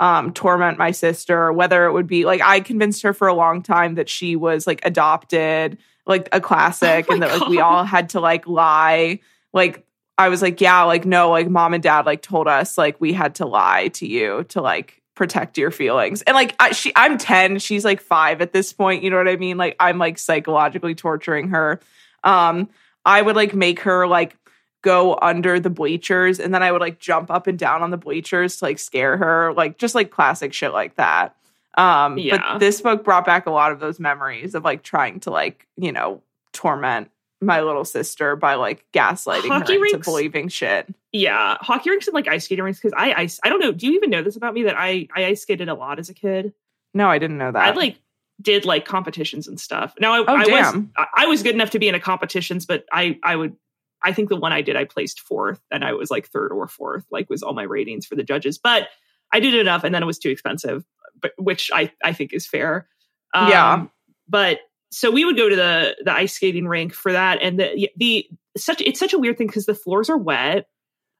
um torment my sister whether it would be like i convinced her for a long time that she was like adopted like a classic Oh and that like we all had to like lie like I was like, yeah, like no, like mom and dad like told us like we had to lie to you to like protect your feelings. And like I, she I'm 10, she's like 5 at this point, you know what I mean? Like I'm like psychologically torturing her. Um I would like make her like go under the bleachers and then I would like jump up and down on the bleachers to like scare her, like just like classic shit like that. Um Yeah. but this book brought back a lot of those memories of like trying to like, you know, torment my little sister by like gaslighting Hockey her into believing shit. Yeah. Hockey rinks and like ice skating rinks because I ice I don't know. Do you even know this about me that I I ice skated a lot as a kid? No, I didn't know that. I like did like competitions and stuff. Now I, Oh, I was. I, I was good enough to be in a competitions, but I I would I think the one I did I placed fourth and I was like third or fourth, like was all my ratings for the judges. But I did enough and then it was too expensive, but which I I think is fair. Um, Yeah. But so we would go to the the ice skating rink for that, and the the such it's such a weird thing because the floors are wet.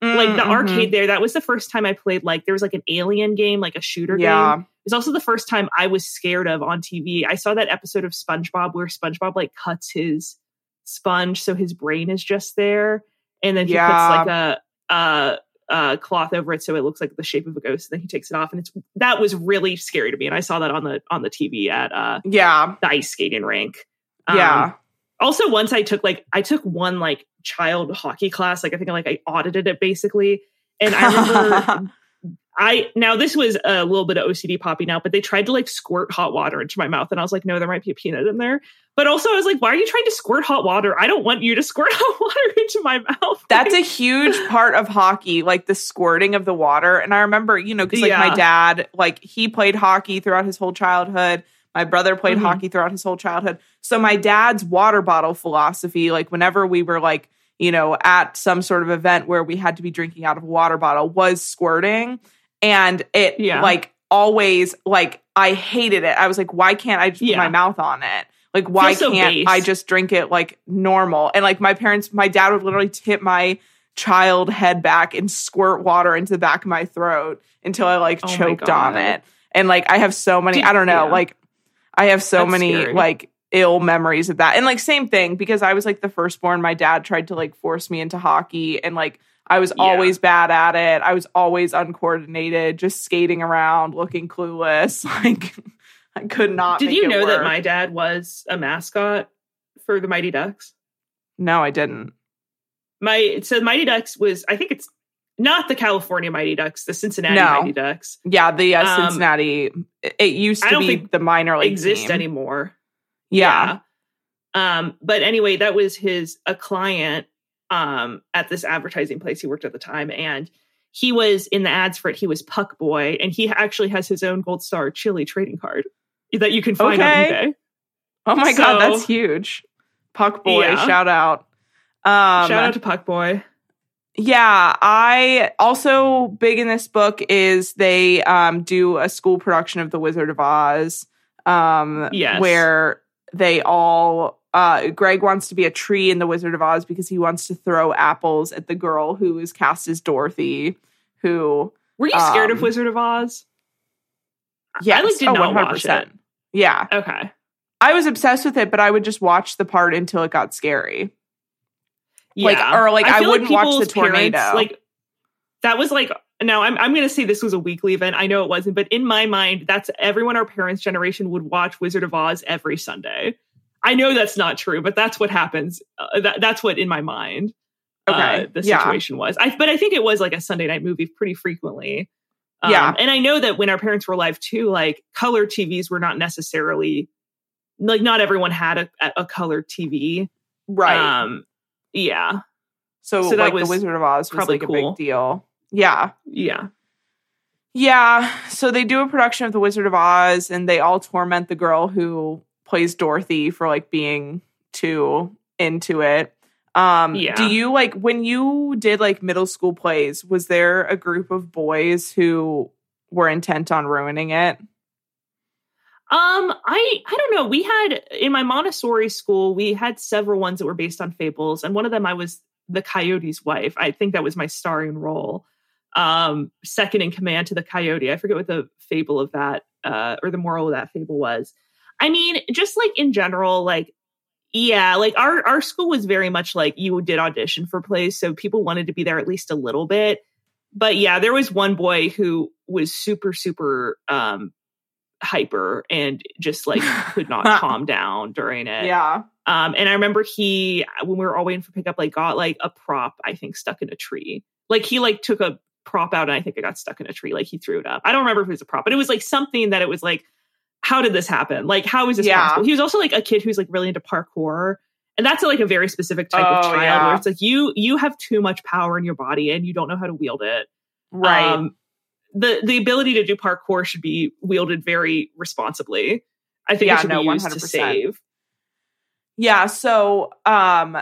Like the Mm, mhm. arcade there, that was the first time I played. Like there was like an alien game, like a shooter game. Yeah. It's also the first time I was scared of on TV. I saw that episode of SpongeBob where SpongeBob like cuts his sponge so his brain is just there, and then he Yeah. puts like a uh uh cloth over it so it looks like the shape of a ghost. And then he takes it off, and it's that was really scary to me. And I saw that on the on the TV at uh Yeah. the ice skating rink. Um, Yeah. also, once I took like I took one like child hockey class. Like I think like I audited it basically, and I remember I now this was a little bit of OCD popping out, but they tried to like squirt hot water into my mouth, and I was like, no, there might be a peanut in there. But also, I was like, why are you trying to squirt hot water? I don't want you to squirt hot water into my mouth. That's a huge part of hockey, like the squirting of the water. And I remember, you know, because like Yeah. my dad, like he played hockey throughout his whole childhood. My brother played Mhm. hockey throughout his whole childhood. So my dad's water bottle philosophy, like whenever we were like, you know, at some sort of event where we had to be drinking out of a water bottle, was squirting. And it Yeah. like always like I hated it. I was like, why can't I just put my mouth on it? Like, why so can't base. I just drink it like normal? And like, my parents, my dad would literally tip my child head back and squirt water into the back of my throat until I like Oh choked on it. And like, I have so many, I don't know, yeah. like, I have so That's many scary. like ill memories of that. And like, same thing because I was like the firstborn. My dad tried to like force me into hockey and like, I was Yeah. always bad at it. I was always uncoordinated, just skating around, looking clueless. Like I could not. Did you know that my dad was a mascot for the Mighty Ducks? No, I didn't. My so Mighty Ducks was I think it's not the California Mighty Ducks, the Cincinnati No. Mighty Ducks Yeah, the uh, Um, Cincinnati. It, used I to don't be think the minor league exist team. anymore. Yeah. Yeah. Um, but anyway, that was his a client um at this advertising place he worked at the time, and he was in the ads for it. He was Puck Boy, and he actually has his own Gold Star Chili trading card that you can find Okay. on eBay. Oh my god, that's huge. Puck boy, Yeah. shout out. Um, Shout out to Puck Boy. Yeah, I also big in this book is they um do a school production of The Wizard of Oz. Um Yes. where they all uh Greg wants to be a tree in The Wizard of Oz because he wants to throw apples at the girl who is cast as Dorothy, who Were you scared of Um, Wizard of Oz? yes, like, did oh, not watch it. Yeah. Okay. I was obsessed with it, but I would just watch the part until it got scary. Like, Yeah. or, like, I feel wouldn't watch the people's parents, tornado. like that was like now I'm I'm gonna say this was a weekly event. I know it wasn't, but in my mind, that's everyone our parents' generation would watch Wizard of Oz every Sunday. I know that's not true, but that's what happens. Uh, that, that's what in my mind Okay. uh, the Yeah. situation was. I but I think it was like a Sunday night movie pretty frequently. Um, Yeah. and I know that when our parents were alive too, like color TVs were not necessarily like not everyone had a, a color TV. Right. Um, yeah. so, so like the Wizard of Oz was probably like a big deal. Yeah. Yeah. Yeah. So they do a production of The Wizard of Oz and they all torment the girl who plays Dorothy for like being too into it. Um Yeah. do you like when you did like middle school plays, was there a group of boys who were intent on ruining it? Um, I I don't know. We had in my Montessori school, we had several ones that were based on fables, and one of them I was the coyote's wife. I think that was my starring role. Um, second in command to the coyote. I forget what the fable of that uh or the moral of that fable was. I mean, just like in general, like yeah, like our our school was very much like you did audition for plays, so people wanted to be there at least a little bit. But yeah, there was one boy who was super super um hyper and just like could not calm down during it. Yeah. Um, and I remember he, when we were all waiting for pickup, like got like a prop, I think, stuck in a tree. Like he like took a prop out and I think it got stuck in a tree. Like he threw it up. I don't remember if it was a prop, but it was like something that it was like, how did this happen? Like, how is this Yeah. possible? He was also like a kid who's like really into parkour. And that's like a very specific type of Oh, child yeah. where it's like you you have too much power in your body and you don't know how to wield it. Right. Um, the the ability to do parkour should be wielded very responsibly. I think Yeah, it should no, be used 100%. save. Yeah, so um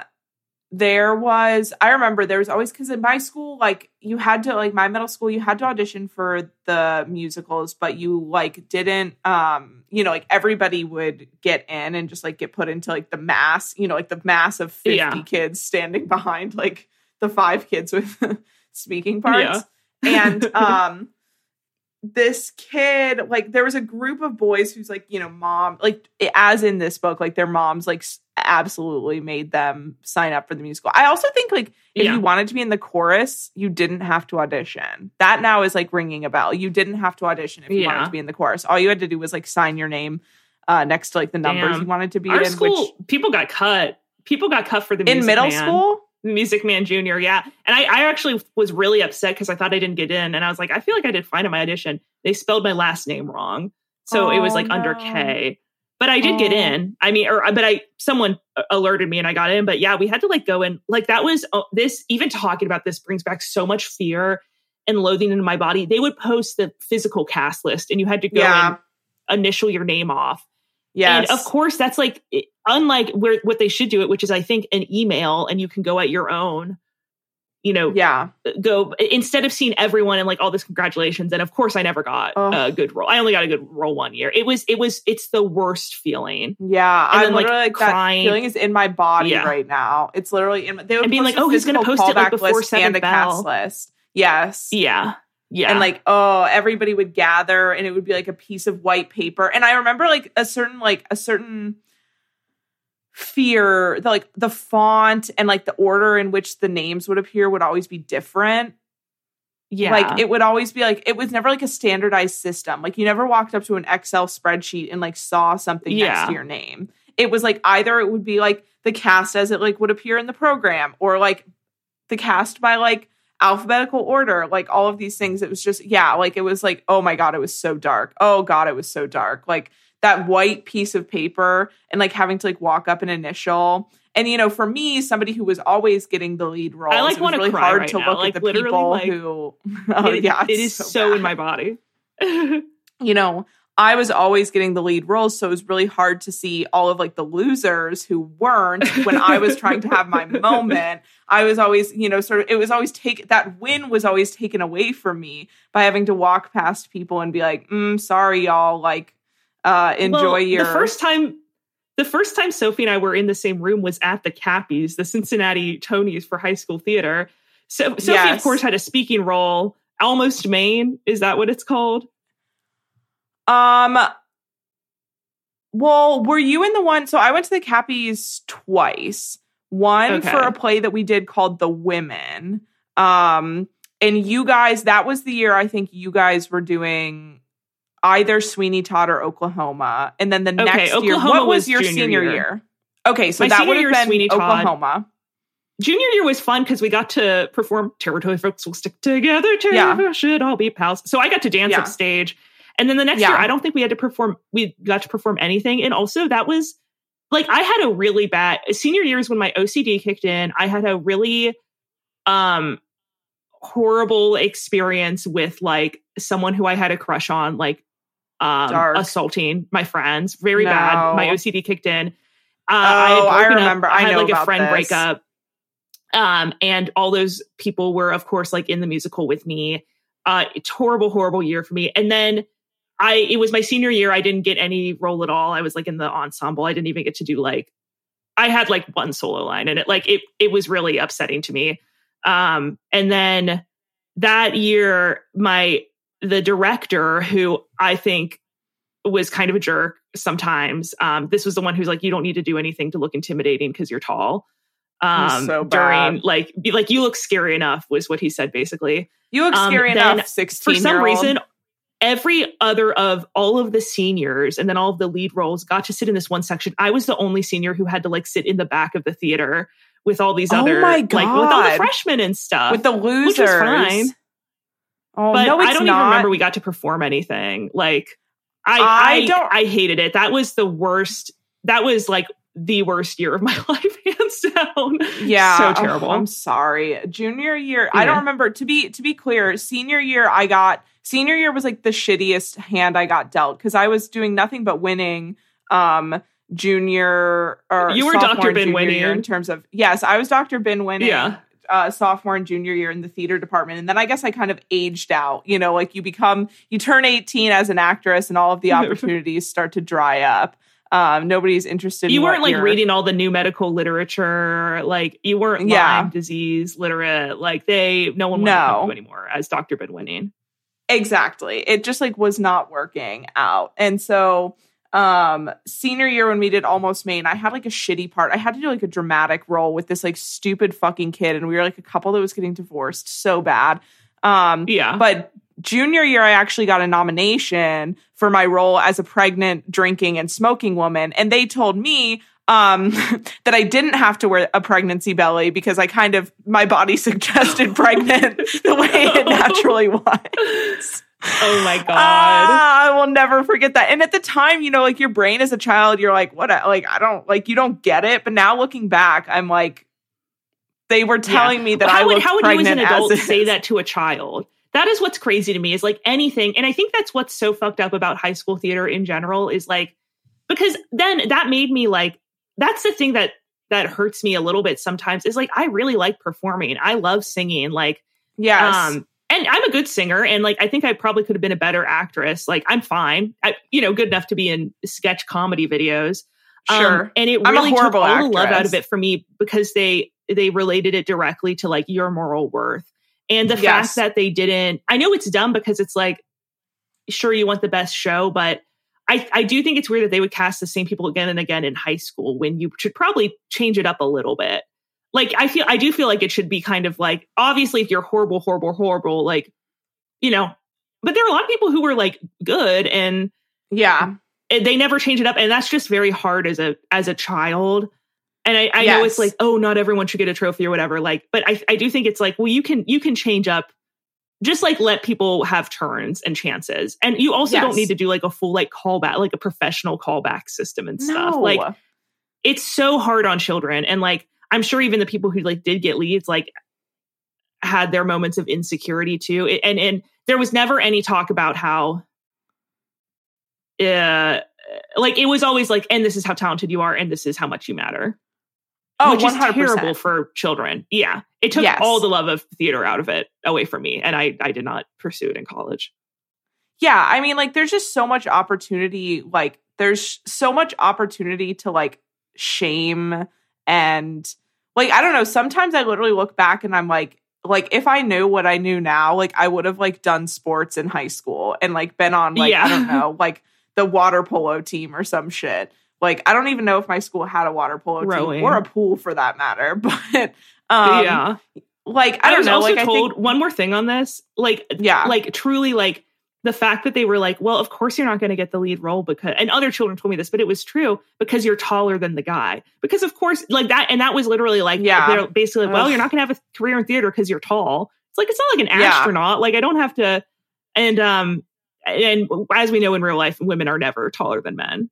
there was I remember there was always cuz in my school like you had to like my middle school you had to audition for the musicals but you like didn't um you know like everybody would get in and just like get put into like the mass, you know, like the mass of 50 Yeah. kids standing behind like the five kids with speaking parts. And um this kid like there was a group of boys who's like you know mom like as in this book like their moms like absolutely made them sign up for the musical i also think like if Yeah. you wanted to be in the chorus you didn't have to audition that now is like ringing a bell you didn't have to audition if you wanted to be in the chorus all you had to do was like sign your name uh next to like the numbers Damn. you wanted to be Our in school, which people got cut. People got cut for the music. in middle Man. school Music Man Junior, yeah. And I, I actually was really upset because I thought I didn't get in, and I was like, I feel like I did fine in my audition. They spelled my last name wrong, so it was Oh, like under. K. But I did get Oh. in. I mean, or but I someone alerted me and I got in. But yeah, we had to like go in. Like that was uh, this. Even talking about this brings back so much fear and loathing into my body. They would post the physical cast list, and you had to go Yeah. and initial your name off. yes And of course, that's like unlike where what they should do it, which is I think an email, and you can go at your own. You know, Yeah. Uh, go instead of seeing everyone and like all this congratulations. And of course, I never got Ugh. a good role. I only got a good role one year. It was, it was, it's the worst feeling. Yeah. And I'm then, like, literally like crying. that feeling is in my body Yeah. right now. It's literally in my, they would And being like, oh, he's gonna post it, like, before list and a cast list. Yes. Yeah. Yeah. And like, oh, everybody would gather and it would be like a piece of white paper. And I remember like a certain, like a certain fear, the, like the font and like the order in which the names would appear would always be different. yeah. Like it would always be like, it was never like a standardized system. Like you never walked up to an Excel spreadsheet and like saw something next to your name. It was like either it would be like the cast as it like would appear in the program or like the cast by like alphabetical order, like all of these things. It was just, yeah, like it was like, oh my God, it was so dark. Oh God, it was so dark. Like that white piece of paper and like having to like walk up an initial. And you know, for me, somebody who was always getting the lead role, I, like, it was wanna really hard right to now. look Like, at the literally, people like, who. Oh it, yeah, it's is so, in my body. you know, I was always getting the lead roles, so it was really hard to see all of like the losers who weren't when I was trying to have my moment. I was always, you know, sort of it was always take that win was always taken away from me by having to walk past people and be like, mm, sorry, y'all, like uh enjoy Well, your the first time the first time Sophie and I were in the same room was at the Cappies, the Cincinnati Tonys for high school theater. So Sophie, Yes. of course, had a speaking role. Almost Maine, is that what it's called? Um well, were you in the one so I went to the Cappies twice. One Okay. for a play that we did called The Women. Um and you guys that was the year I think you guys were doing either Sweeney Todd or Oklahoma. And then the Okay, next year Oklahoma what was, was your senior year? year. Okay, so My that senior would year have been Sweeney Todd. Oklahoma. Junior year was fun because we got to perform Territory Folks Will Stick Together, Yeah. Territory should all be pals. So I got to dance Yeah. upstage. And then the next Yeah. year, I don't think we had to perform, we got to perform anything. And also that was like I had a really bad senior years when my OCD kicked in, I had a really um horrible experience with like someone who I had a crush on, like um assaulting my friends. Very No. bad. My OCD kicked in. Uh, Oh, I, I broken up- remember. I had like a friend this. breakup. Um, and all those people were, of course, like in the musical with me. Uh, it's horrible, horrible year for me. And then I, it was my senior year. I didn't get any role at all. I was like in the ensemble. I didn't even get to do like, I had like one solo line and it like, it, it was really upsetting to me. Um, and then that year, my, the director who I think was kind of a jerk sometimes. Um, this was the one who's like, you don't need to do anything to look intimidating because you're tall. Um, so during like, like you look scary enough was what he said basically. You look Um, scary enough, 16 For some reason, every other of all of the seniors and then all of the lead roles got to sit in this one section. I was the only senior who had to like sit in the back of the theater with all these Oh other like with all the freshmen and stuff. with the which losers. was fine. Oh, but no, I don't not. even remember we got to perform anything. Like I, I I, don't- I hated it. That was the worst. That was like the worst year of my life, hands down. Yeah, so oh, terrible. I'm sorry. Junior year, I don't remember. To be to be clear, senior year, I got senior year was like the shittiest hand I got dealt because I was doing nothing but winning. Um, junior or You were Dr. Ben winning. in terms of yes, I was Dr. Ben winning. Yeah. Uh, sophomore and junior year in the theater department, and then I guess I kind of aged out. You know, like you become, you turn eighteen as an actress, and all of the opportunities start to dry up. Um, nobody's interested. you in weren't like reading all the new medical literature. Like you weren't Yeah. Lyme disease literate. Like they, no one wanted No. anymore as Dr. Ben winning. Exactly. It just like was not working out. And so um senior year when we did almost maine i had like a shitty part. I had to do like a dramatic role with this like stupid fucking kid and we were like a couple that was getting divorced so bad. Um Yeah. but junior year i actually got a nomination for my role as a pregnant drinking and smoking woman and they told me um that i didn't have to wear a pregnancy belly because i kind of my body suggested pregnant the way it naturally was oh my God. Ah, I will never forget that. And at the time, you know, like your brain as a child, you're like, what? Like, I don't like, you don't get it. But now looking back, I'm like, they were telling me that how I would, how would you as an adult as say that to a child? That is what's crazy to me is like anything. And I think that's what's so fucked up about high school theater in general is like, because then that made me like, that's the thing that that hurts me a little bit sometimes is like I really like performing. I love singing. Like Yes. um and I'm a good singer and like I think I probably could have been a better actress. Like I'm fine. I you know, good enough to be in sketch comedy videos. Um, Sure. and it I'm really took horrible all the love out of it for me because they they related it directly to like your moral worth. And the Yes. fact that they didn't I know it's dumb because it's like sure you want the best show, but I, I do think it's weird that they would cast the same people again and again in high school when you should probably change it up a little bit. Like I feel I do feel like it should be kind of like obviously if you're horrible, horrible, horrible, like you know, but there are a lot of people who were like good and yeah. and they never change it up and that's just very hard as a as a child. And i, I know it's like oh not everyone should get a trophy or whatever like but I, I do think it's like well you can you can change up just like let people have turns and chances. And you also don't need to do like a full like callback like a professional callback system and stuff. No. like it's so hard on children and like i'm sure even the people who like did get leads like had their moments of insecurity too. And and there was never any talk about how uh like it was always like and this is how talented you are and this is how much you matter. Oh, which is 100%. terrible for children. Yeah. It took Yes. all the love of theater out of it away from me and i i did not pursue it in college. Yeah i mean like there's just so much opportunity like there's so much opportunity to like shame and like i don't know sometimes i literally look back and i'm like like if i knew what i knew now like i would have like done sports in high school and like been on like i don't know like the water polo team or some shit. Like i don't even know if my school had a water polo Rowing. team or a pool for that matter but um yeah. like i i, don't was know also like told i think one more thing on this like yeah. like truly like the fact that they were like well of course you're not going to get the lead role because and other children told me this but it was true because you're taller than the guy because of course like that and that was literally like Yeah. they're basically like, well Ugh. you're not going to have a career in theater because you're tall it's like it's not like an Yeah. astronaut like i don't have to and um and as we know in real life women are never taller than men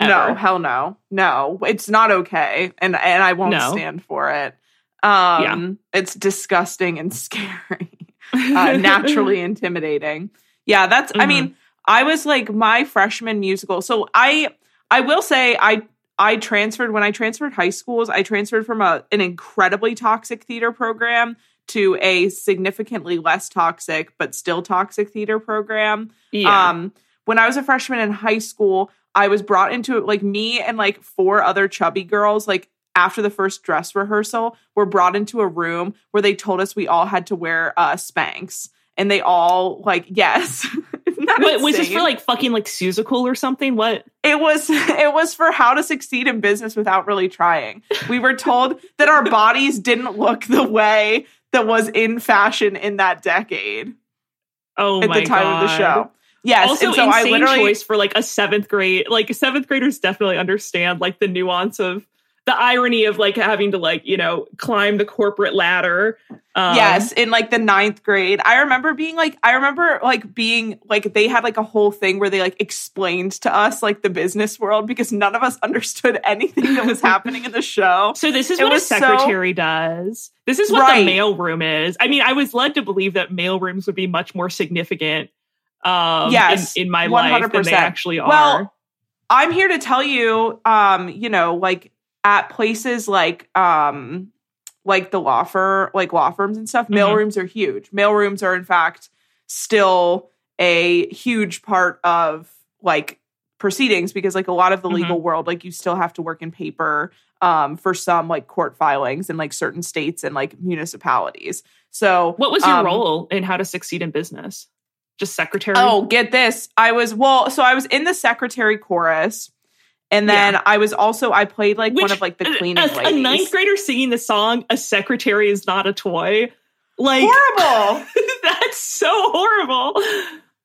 No, hell no. No, it's not okay. And and I won't No. stand for it. Um it's disgusting and scary. Uh, naturally intimidating. Yeah, that's I Mhm. mean, I was like my freshman musical. So I I will say I I transferred when I transferred high schools, I transferred from a an incredibly toxic theater program to a significantly less toxic but still toxic theater program. yeah Um, when I was a freshman in high school, I was brought into it like me and like four other chubby girls, like after the first dress rehearsal, were brought into a room where they told us we all had to wear uh Spanx. And they all like, yes. What was this for like fucking like Seussical or something what it was it was for how to succeed in business without really trying. We were told that our bodies didn't look the way that was in fashion in that decade oh at my the time God. of the show. Yes, also and so I insane literally choice for like a seventh grade like seventh graders definitely understand like the nuance of the irony of like having to like you know climb the corporate ladder um, yes, in like the ninth grade. I remember being like, I remember like being like, they had like a whole thing where they like explained to us like the business world because none of us understood anything that was happening in the show. so this is It what a was so- secretary does this is what Right. the mail room is i mean i was led to believe that mail rooms would be much more significant um Yes, in, in my life than they 100%. actually are Well, I'm here to tell you, um, you know, like at places like um like the law firm, like law firms and stuff, mail Mhm. rooms are huge. Mailrooms are in fact still a huge part of like proceedings because like a lot of the Mhm. legal world, like you still have to work in paper um for some like court filings in like certain states and like municipalities. So what was your um, role in how to succeed in business just secretary Oh, get this. I was well, so I was in the secretary chorus. And then Yeah. I was also I played like one of like the a- cleaning a, a ladies. ninth grader singing the song "A Secretary Is Not a Toy." Like Horrible. that's so horrible.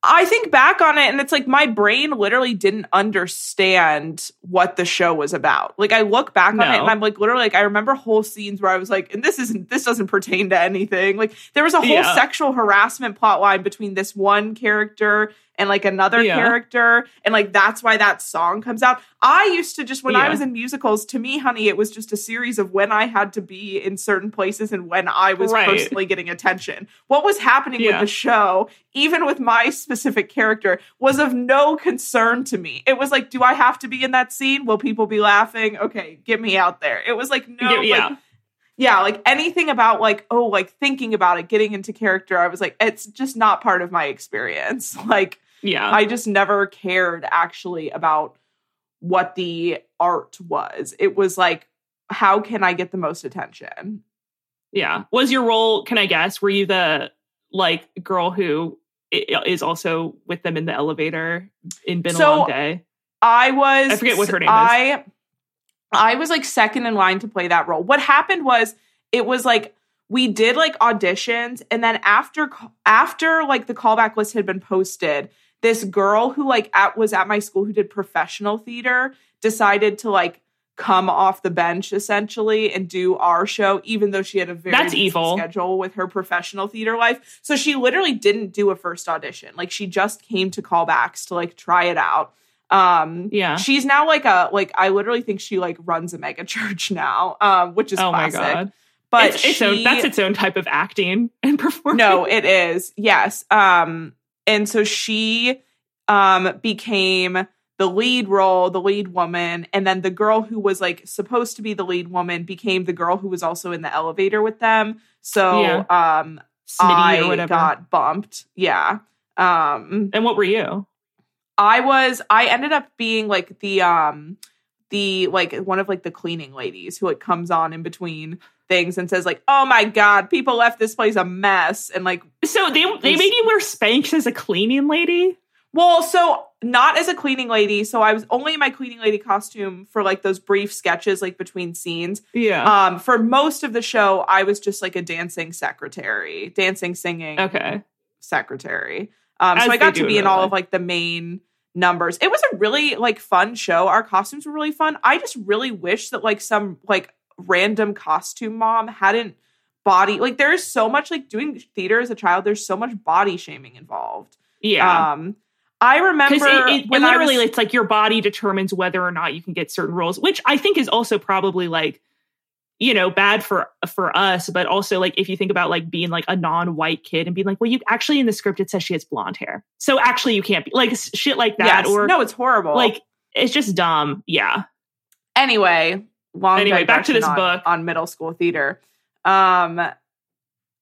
I think back on it and it's like my brain literally didn't understand what the show was about. Like I look back on it and I'm like literally like I remember whole scenes where I was like, and this isn't this doesn't pertain to anything. Like there was a whole Yeah. sexual harassment plot line between this one character and like another Yeah. character and like that's why that song comes out. I used to just when I was in musicals, to me, honey, it was just a series of when I had to be in certain places and when I was Right. personally getting attention. What was happening Yeah. with the show, even with my specific character, was of no concern to me. It was like, do I have to be in that scene? Will people be laughing? Okay, get me out there. It was like no, Yeah, yeah. like yeah, like anything about like oh, like thinking about it, getting into character. I was like, it's just not part of my experience. Like Yeah. I just never cared actually about what the art was. It was like, how can I get the most attention? Yeah. Was your role, can I guess, were you the like girl who is also with them in the elevator in Been So, a Long Day? I was I forget what her name is. I I was like second in line to play that role. What happened was it was like we did like auditions and then after after like the callback list had been posted, this girl who like at was at my school who did professional theater decided to like come off the bench essentially and do our show even though she had a very That's evil. schedule with her professional theater life. So she literally didn't do a first audition. Like she just came to callbacks to like try it out. Um Yeah. she's now like a like I literally think she like runs a mega church now, um, which is oh classic. my God. But it's, its own, that's its own type of acting and performance. no, it is. Yes. Um, and so she um became the lead role, the lead woman, and then the girl who was like supposed to be the lead woman became the girl who was also in the elevator with them. So Yeah. um Smitty I got bumped. Yeah. Um and what were you? I was I ended up being like the um the like one of like the cleaning ladies who like comes on in between things and says like, "Oh my god, people left this place a mess." And like, So they they made you wear Spanx as a cleaning lady? well, so not as a cleaning lady, so I was only in my cleaning lady costume for like those brief sketches like between scenes. Yeah. Um for most of the show, I was just like a dancing secretary, dancing, singing okay. secretary. Um, As so I got to be in all life. of like the main numbers. It was a really like fun show. Our costumes were really fun. I just really wish that like some like random costume mom hadn't body like there is so much like doing theater as a child. There's so much body shaming involved. Yeah. Um, I remember it, it, when literally was- it's like your body determines whether or not you can get certain roles which i think is also probably like you know bad for for us but also like if you think about like being like a non-white kid and being like well you actually in the script it says she has blonde hair so actually you can't be like shit like that yes, or no, it's horrible. like it's just dumb yeah anyway, long Anyway, back to this on- book. on middle school theater. Um,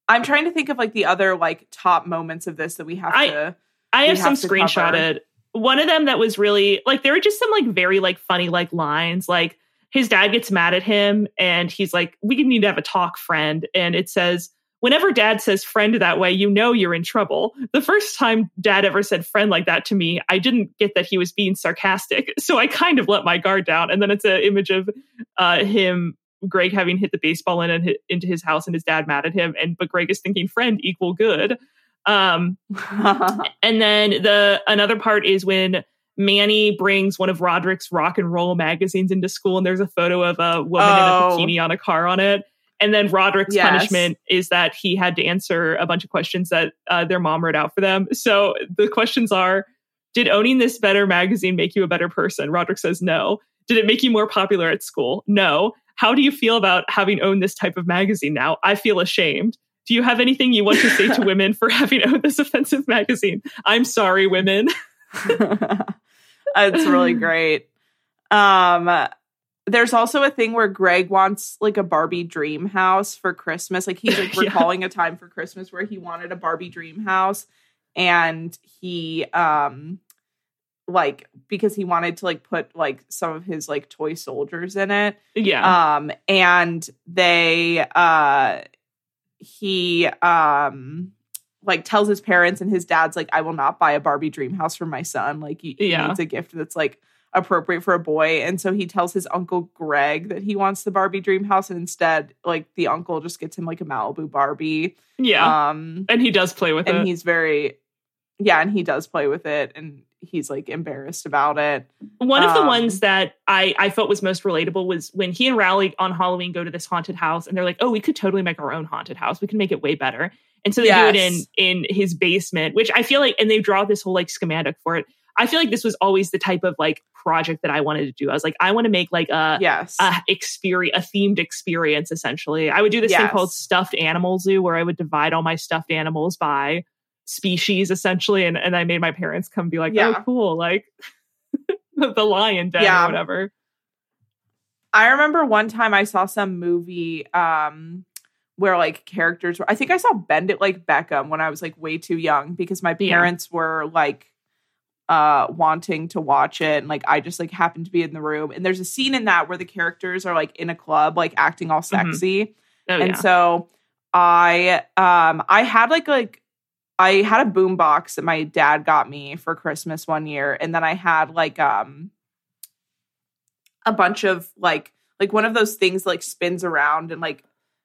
I'm trying to think of like the other like top moments of this that we have I- to. I have some have to cover. screenshotted. One of them that was really like there were just some like very like funny like lines like his dad gets mad at him and he's like we need to have a talk friend and it says whenever dad says friend that way you know you're in trouble. The first time dad ever said friend like that to me I didn't get that he was being sarcastic so I kind of let my guard down and then it's an image of uh him Greg having hit the baseball in and into his house and his dad mad at him and but Greg is thinking friend equal good. Um and then the another part is when Manny brings one of Roderick's rock and roll magazines into school, and there's a photo of a woman Oh. in a bikini on a car on it. And then Roderick's Yes. punishment is that he had to answer a bunch of questions that uh, their mom wrote out for them. So the questions are Did owning this better magazine make you a better person? Roderick says no. Did it make you more popular at school? No. How do you feel about having owned this type of magazine now? I feel ashamed. Do you have anything you want to say to women for having owned this offensive magazine? I'm sorry, women. it's really great. Um, there's also a thing where Greg wants like a Barbie dream house for Christmas. Like he's like Yeah. recalling a time for Christmas where he wanted a Barbie dream house, and he um like because he wanted to like put like some of his like toy soldiers in it Yeah. um and they uh he um like tells his parents and his dad's like i will not buy a barbie dream house for my son like he, he Yeah. needs a gift that's like appropriate for a boy and so he tells his uncle greg that he wants the barbie dream house and instead like the uncle just gets him like a malibu barbie yeah. um and he does play with and it. And he's very yeah and he does play with it and he's like embarrassed about it One of the um, ones that I, I felt was most relatable was when he and Rowley on Halloween go to this haunted house and they're like, oh, we could totally make our own haunted house. We can make it way better. And so they do it in in his basement, which I feel like, and they draw this whole like schematic for it. I feel like this was always the type of like project that I wanted to do. I was like, I want to make like a yes. a experience, a themed experience. Essentially, I would do this thing called stuffed animal zoo, where I would divide all my stuffed animals by species, essentially, and and I made my parents come be like, Yeah. oh, cool, like the lion den Yeah. or whatever. I remember one time I saw some movie um where like characters were I think I saw Bend It Like Beckham when I was like way too young because my Yeah. parents were like uh wanting to watch it. And like I just like happened to be in the room. And there's a scene in that where the characters are like in a club like acting all sexy. Oh and yeah. so I um I had like like I had a boom box that my dad got me for Christmas one year. And then I had like um a bunch of like like one of those things like spins around and like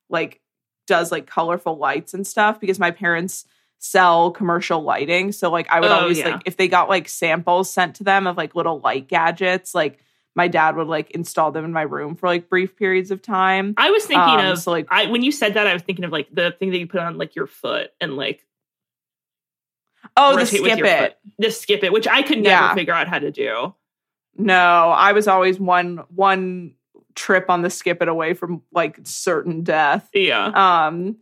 like does like colorful lights and stuff because my parents sell commercial lighting so like I would Oh, always yeah. like if they got like samples sent to them of like little light gadgets like my dad would like install them in my room for like brief periods of time I was thinking Um, of so, like- I when you said that I was thinking of like the thing that you put on like your foot and like oh the skip it foot. The skip it, which I could never Yeah. figure out how to do. No, I was always one one trip on the skip it away from like certain death. Yeah. Um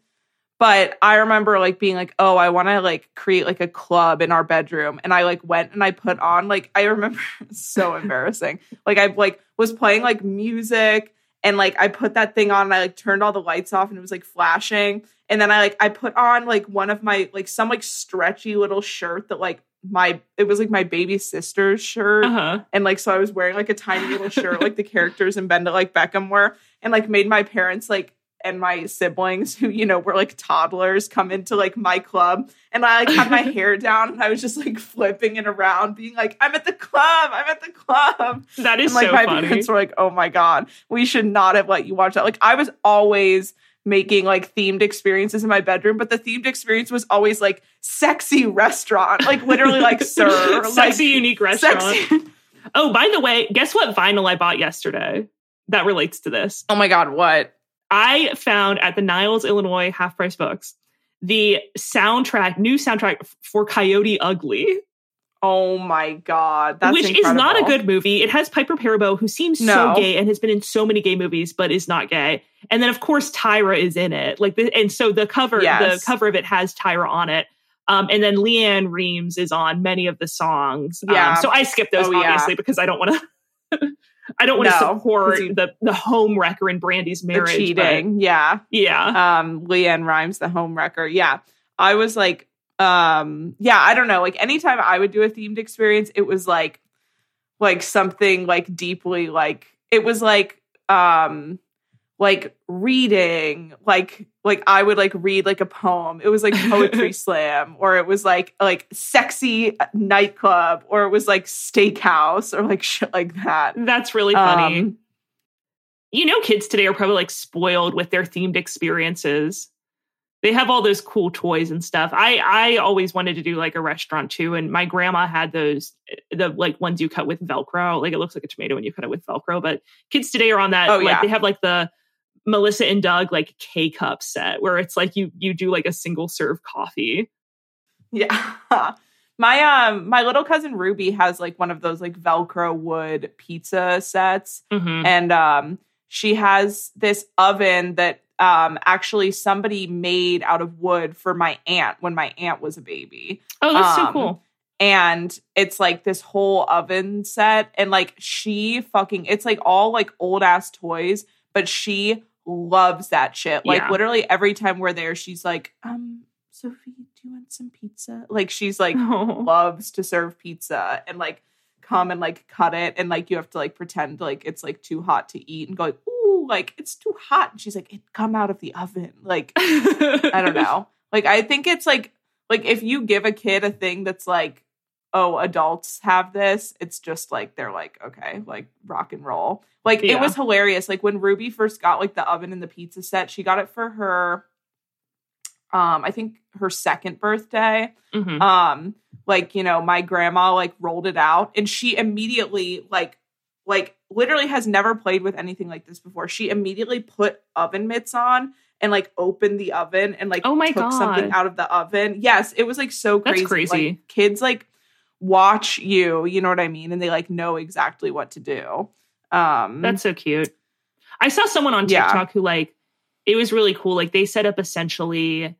but I remember like being like, "Oh, I want to like create like a club in our bedroom." And I like went and I put on like I remember so embarrassing. Like I like was playing like music and like I put that thing on and I like turned all the lights off and it was like flashing. And then I like I put on like one of my like some like stretchy little shirt that like my it was like my baby sister's shirt Uh-huh. and like so I was wearing like a tiny little shirt like the characters in Bend Like Beckham were and like made my parents like and my siblings who you know were like toddlers come into like my club and I like had my hair down and I was just like flipping it around being like I'm at the club I'm at the club That is and like so my funny. parents were like oh my god we should not have let you watch that like I was always making like themed experiences in my bedroom but the themed experience was always like sexy restaurant like literally like sir Sexy like unique restaurant. sexy Oh, by the way, guess what vinyl I bought yesterday that relates to this? oh my god what I found at the Niles, Illinois half price books the soundtrack, new soundtrack for Coyote Ugly, Oh my god, that's which is not a good movie. It has Piper Perabo, who seems No. so gay and has been in so many gay movies, but is not gay. And then, of course, Tyra is in it. Like, the, and so the cover, Yes. the cover of it has Tyra on it. Um, and then LeAnn Rimes is on many of the songs. Um, Yeah. so I skipped those Oh, yeah. obviously because I don't want to. I don't want to No, support you- the the home wrecker in Brandi's marriage. but cheating. Yeah. yeah. Um LeAnn Rimes, the home wrecker. Yeah. I was like, um, yeah, I don't know. Like anytime I would do a themed experience, it was like like something like deeply like it was like um like reading like like i would like read like a poem it was like poetry slam or it was like like sexy nightclub or it was like steakhouse or like shit like that That's really funny. Um, you know, kids today are probably like spoiled with their themed experiences. They have all those cool toys and stuff. I I always wanted to do like a restaurant too, and my grandma had those the like ones you cut with Velcro. Like it looks like a tomato when you cut it with Velcro. But kids today are on that. Oh, like yeah. they have like the Melissa and Doug like K cup set where it's like you you do like a single serve coffee. Yeah. My um my little cousin Ruby has like one of those like velcro wood pizza sets Mhm. and um she has this oven that um actually somebody made out of wood for my aunt when my aunt was a baby. Oh, that's so Um, cool. And it's like this whole oven set and like she fucking it's like all like old ass toys, but she loves that shit. Like Yeah. literally every time we're there she's like, "Um Sophie, do you want some pizza?" Like she's like Oh. loves to serve pizza and like come and like cut it and like you have to like pretend like it's like too hot to eat and go like ooh like it's too hot and she's like it come out of the oven like I don't know like I think it's like like if you give a kid a thing that's like oh adults have this it's just like they're like okay like rock and roll like it was hilarious like when Ruby first got like the oven and the pizza set she got it for her um I think her second birthday Mhm. um like you know my grandma like rolled it out and she immediately like like literally has never played with anything like this before she immediately put oven mitts on and like opened the oven and like Oh my took something out of the oven. Yes, it was like so That's crazy. crazy. Like, kids like watch you, you know what I mean, and they like know exactly what to do. Um That's so cute. I saw someone on Yeah. TikTok who like it was really cool. Like they set up essentially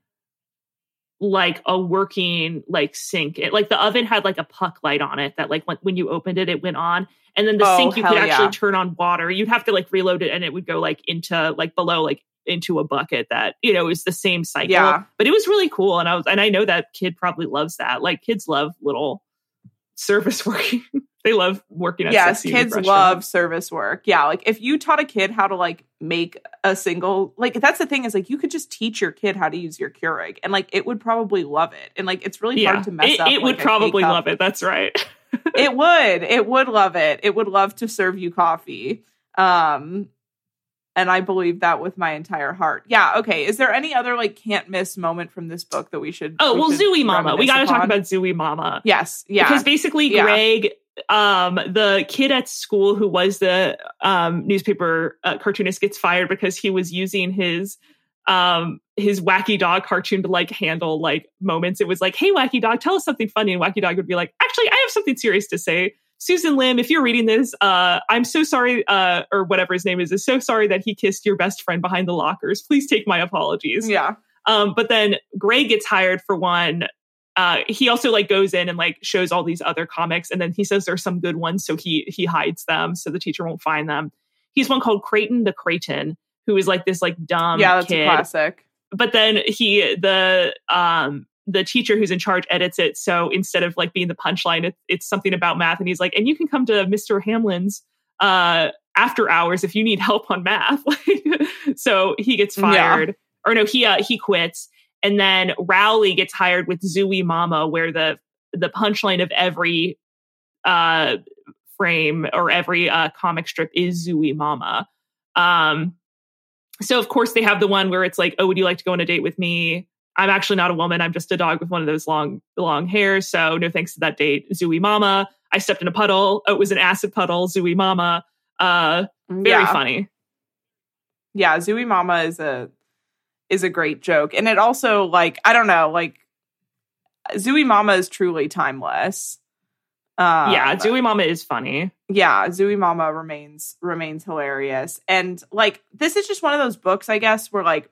like a working like sink. It, like the oven had like a puck light on it that like when, when you opened it, it went on. And then the Oh, sink you could actually yeah. turn on water. You'd have to like reload it and it would go like into like below like into a bucket that you know is the same cycle. Yeah. But it was really cool. And I was and I know that kid probably loves that. Like kids love little service working. they love working at yes, kids love service work. Yeah, like if you taught a kid how to like make a single, like that's the thing is like you could just teach your kid how to use your Keurig, and like it would probably love it. And like it's really hard to mess it, up. It would like, a probably love it. That's right. it would. It would love it. It would love to serve you coffee. Um, and I believe that with my entire heart. Yeah. Okay. Is there any other like can't miss moment from this book that we should? Oh we well, Zoo-Wee Mama. We got to talk about Zoo-Wee Mama. Yes. Yeah. Because basically, Yeah. Greg, um, the kid at school who was the um, newspaper uh, cartoonist, gets fired because he was using his um his wacky dog cartoon to like handle like moments it was like hey wacky dog tell us something funny and wacky dog would be like actually i have something serious to say susan lim if you're reading this uh i'm so sorry uh or whatever his name is is so sorry that he kissed your best friend behind the lockers please take my apologies yeah. um, but then Greg gets hired for one. Uh, he also like goes in and like shows all these other comics, and then he says there's some good ones, so he he hides them so the teacher won't find them. He's one called Creighton the Cretin, who is like this like dumb yeah. That's kid. a classic. But then he the um the teacher who's in charge edits it so instead of like being the punchline, it, it's something about math, and he's like, and you can come to Mr. Hamlin's uh after hours if you need help on math. so he gets Yeah. fired or no, he uh, he quits, and then Rowley gets hired with Zoo-Wee Mama, where the the punchline of every uh frame or every uh comic strip is Zoo-Wee Mama. Um, so of course they have the one where it's like, oh, would you like to go on a date with me? I'm actually not a woman. I'm just a dog with one of those long, long hairs. So no thanks to that date. Zoo-Wee Mama. I stepped in a puddle. Oh, it was an acid puddle. Zoo-Wee Mama. Uh, very yeah. funny. yeah zoo-wee mama is a is a great joke and it also like i don't know like zoo-wee mama is truly timeless um, yeah, Zoo-Wee Mama is funny. yeah zoo-wee mama remains remains hilarious and like this is just one of those books i guess where like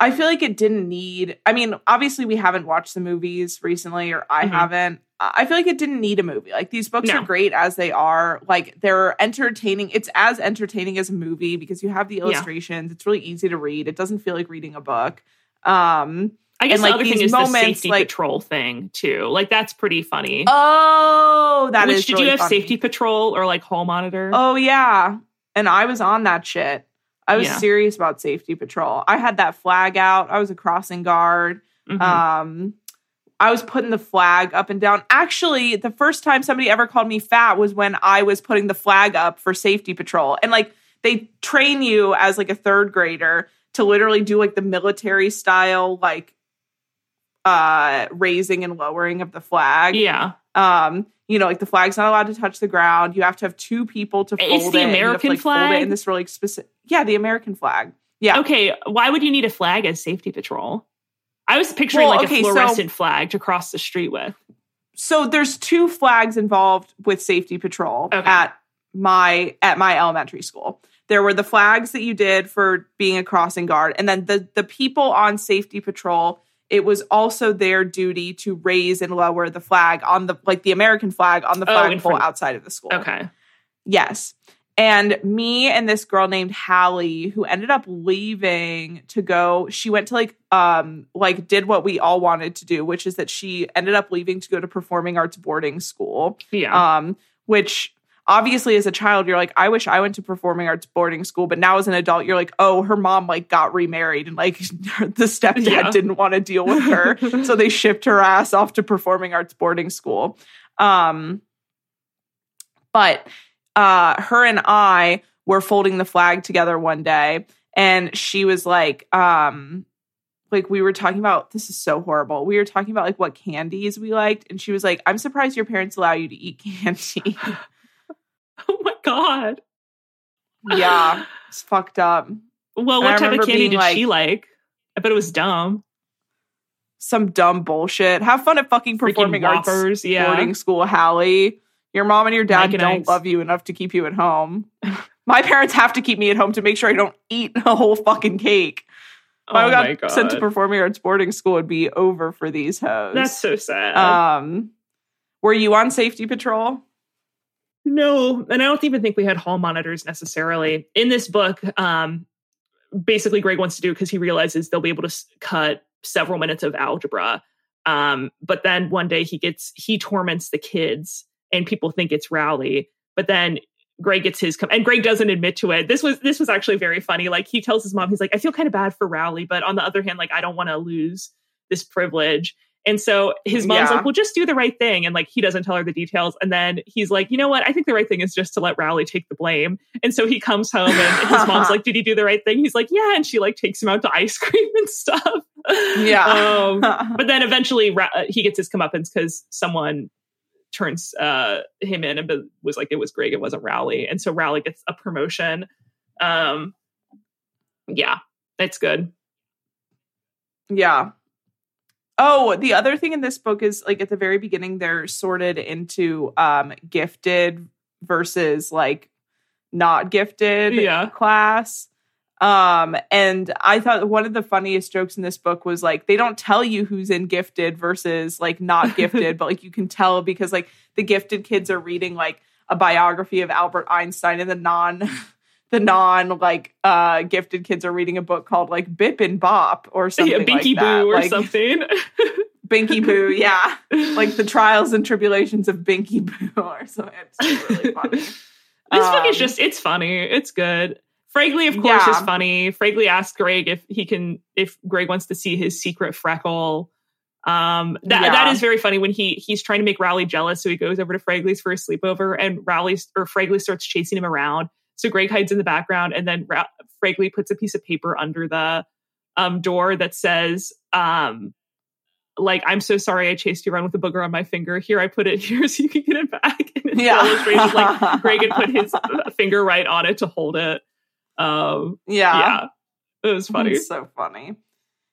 i feel like it didn't need i mean obviously we haven't watched the movies recently or i Mhm. haven't I feel like it didn't need a movie. Like these books No. are great as they are. Like they're entertaining. It's as entertaining as a movie because you have the illustrations. It's really easy to read. It doesn't feel like reading a book. Um I guess And, the like, other thing is the safety like- patrol thing too. Like that's pretty funny. Oh, that is Which did really you have funny. safety patrol or like hall monitor? Oh yeah. And I was on that shit. I was Yeah. serious about safety patrol. I had that flag out. I was a crossing guard. Mhm. Um I was putting the flag up and down. Actually, the first time somebody ever called me fat was when I was putting the flag up for safety patrol. And like they train you as like a third grader to literally do like the military style like uh raising and lowering of the flag. yeah. Um, you know, like the flag's not allowed to touch the ground. You have to have two people to fold It's it. the and you have to, American like, flag? in this really specific. Yeah, the American flag. Yeah. Okay, why would you need a flag as safety patrol? I was picturing Well, like okay, a so- fluorescent flag to cross the street with. So there's two flags involved with safety patrol Okay. at my at my elementary school. There were the flags that you did for being a crossing guard, and then the the people on safety patrol. It was also their duty to raise and lower the flag on the like the American flag on the Oh, flagpole front- outside of the school. Okay. Yes. And me and this girl named Hallie, who ended up leaving to go, she went to like um like did what we all wanted to do, which is that she ended up leaving to go to performing arts boarding school. Yeah. Um, which obviously as a child, you're like, I wish I went to performing arts boarding school, but now as an adult, you're like, oh, her mom like got remarried and like the stepdad Yeah. didn't want to deal with her. so they shipped her ass off to performing arts boarding school. Um, but uh, her and I were folding the flag together one day, and she was like, um, like we were talking about this is so horrible. We were talking about like what candies we liked, and she was like, "I'm surprised your parents allow you to eat candy." oh my god. yeah, it's fucked up. Well, what type of candy did like- she like? I bet it was dumb. Some dumb bullshit. Have fun at fucking performing arts yeah. boarding school, Hallie. Your mom and your dad and don't Ike's. love you enough to keep you at home. My parents have to keep me at home to make sure I don't eat a whole fucking cake. If I oh got my god, sent to performing arts boarding school, it'd be over for these hoes. that's so sad. um. Were you on safety patrol? No, and I don't even think we had hall monitors necessarily. In this book, um, basically Greg wants to do because he realizes they'll be able to s- cut several minutes of algebra. Um, but then one day he gets he torments the kids, and people think it's Rowley. But then Greg gets his com- and Greg doesn't admit to it. This was this was actually very funny. Like he tells his mom, he's like, I feel kind of bad for Rowley, but on the other hand, like I don't want to lose this privilege. And so his mom's Yeah. like, well, just do the right thing. And like, he doesn't tell her the details. And then he's like, you know what? I think the right thing is just to let Rowley take the blame. And so he comes home and his mom's like, did he do the right thing? He's like, yeah. And she like takes him out to ice cream and stuff. Yeah. Um, but then eventually uh, he gets his comeuppance because someone turns uh, him in and was like, it was Greg, it wasn't Rowley. And so Rowley gets a promotion. Um, yeah, it's good. Yeah. Oh, the other thing in this book is like at the very beginning, they're sorted into um gifted versus like not gifted Yeah. class. Um, and I thought one of the funniest jokes in this book was like they don't tell you who's in gifted versus like not gifted, but like you can tell because like the gifted kids are reading like a biography of Albert Einstein and the non the non like uh gifted kids are reading a book called like Bip and Bop or something yeah, like Binky that. Boo or like, something. Binky Boo, yeah. Like the trials and tribulations of Binky Boo or something. It's really funny. This book is Um, just it's funny. It's good. Fregley, of course, is funny. Fregley asks Greg if he can if Greg wants to see his secret freckle. Um that Yeah. that is very funny when he he's trying to make Rowley jealous, so he goes over to Fregley's for a sleepover and Rowley or Fregley starts chasing him around. So Greg hides in the background and then Ra- Fregley puts a piece of paper under the um door that says um like I'm so sorry I chased you around with a booger on my finger. Here I put it here so you can get it back. And it's Yeah. illustrated like Greg had put his uh, finger right on it to hold it. Um, yeah. yeah, it was funny. It's so funny.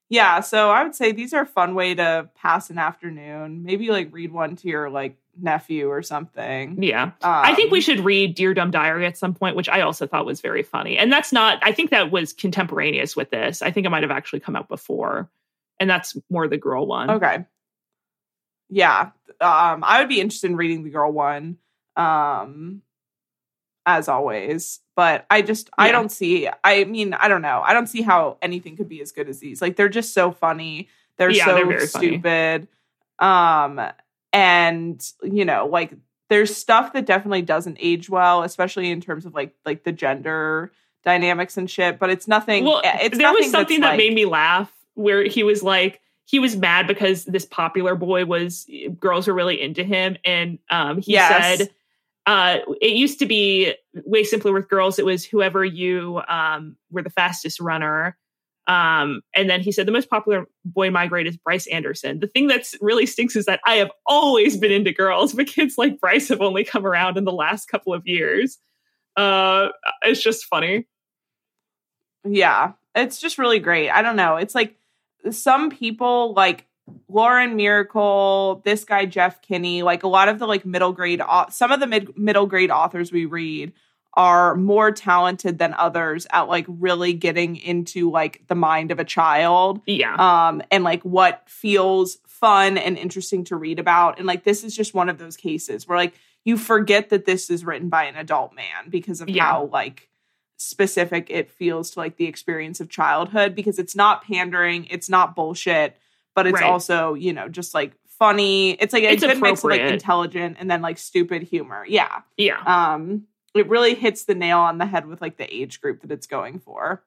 Yeah, so I would say these are a fun way to pass an afternoon. Maybe like read one to your like nephew or something. Yeah, I think we Um, should read Dear Dumb Diary at some point, which I also thought was very funny. And that's not. I think that was contemporaneous with this. I think it might have actually come out before, and that's more the girl one. Okay. Yeah. Um, I would be interested in reading the girl one. Um as always. But I just I don't see I mean, I don't know. I don't see how anything could be as good as these. Like they're just so funny. They're Yeah, so they're very funny. stupid. Um and you know, like there's stuff that definitely doesn't age well, especially in terms of like like the gender dynamics and shit, but it's nothing Well, it's there was nothing something that like- made me laugh where he was like he was mad because this popular boy was girls were really into him and um he Yes. said uh it used to be way simpler with girls. It was whoever you um were the fastest runner. Um and then he said the most popular boy my grade is Bryce Anderson. The thing that's really stinks is that I have always been into girls but kids like Bryce have only come around in the last couple of years. Uh it's just funny. Yeah, it's just really great. I don't know. It's like some people like Lauren Myracle, this guy Jeff Kinney, like a lot of the like middle grade some of the mid- middle grade authors we read are more talented than others at like really getting into like the mind of a child yeah. um and like what feels fun and interesting to read about. And like this is just one of those cases where like you forget that this is written by an adult man because of Yeah. how like specific it feels to like the experience of childhood because it's not pandering it's not bullshit but it's Right. also you know just like funny. It's like a It's good mix of like intelligent and then like stupid humor. Yeah. Yeah. Um it really hits the nail on the head with like the age group that it's going for.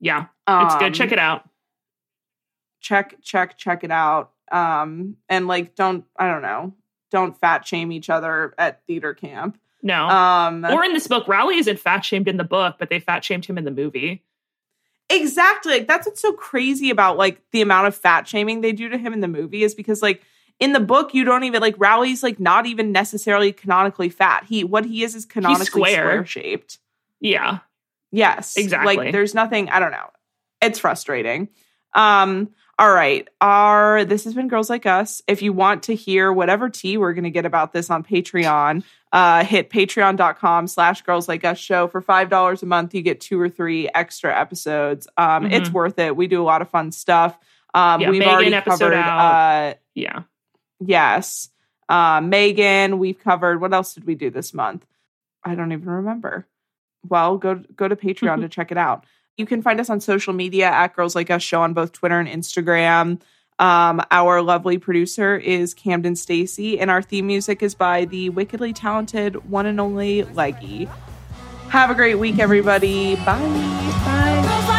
Yeah. Um, it's good. Check it out. check check check it out. Um and like don't i don't know don't fat shame each other at theater camp. No. Um or in this book, Rowley isn't fat shamed in the book, but they fat shamed him in the movie. Exactly like that's what's so crazy about like the amount of fat shaming they do to him in the movie is because like in the book you don't even like rowley's like not even necessarily canonically fat he what he is is canonically square. square shaped Yeah. Yes. Exactly. Like there's nothing, I don't know. It's frustrating. Um, all right. Our this has been Girls Like Us. If you want to hear whatever tea we're gonna get about this on Patreon, uh, hit patreon.com slash girls like us show for five dollars a month. You get two or three extra episodes. Um, it's Mhm. worth it. We do a lot of fun stuff. Um, Yeah, we've Megan already episode covered uh Yeah. yes. Uh Megan, we've covered what else did we do this month? I don't even remember. Well, go go to Patreon to check it out. You can find us on social media at Girls Like Us Show on both Twitter and Instagram. Um, our lovely producer is Camden Stacy, and our theme music is by the wickedly talented one and only Leggy. Have a great week, everybody. Bye. Like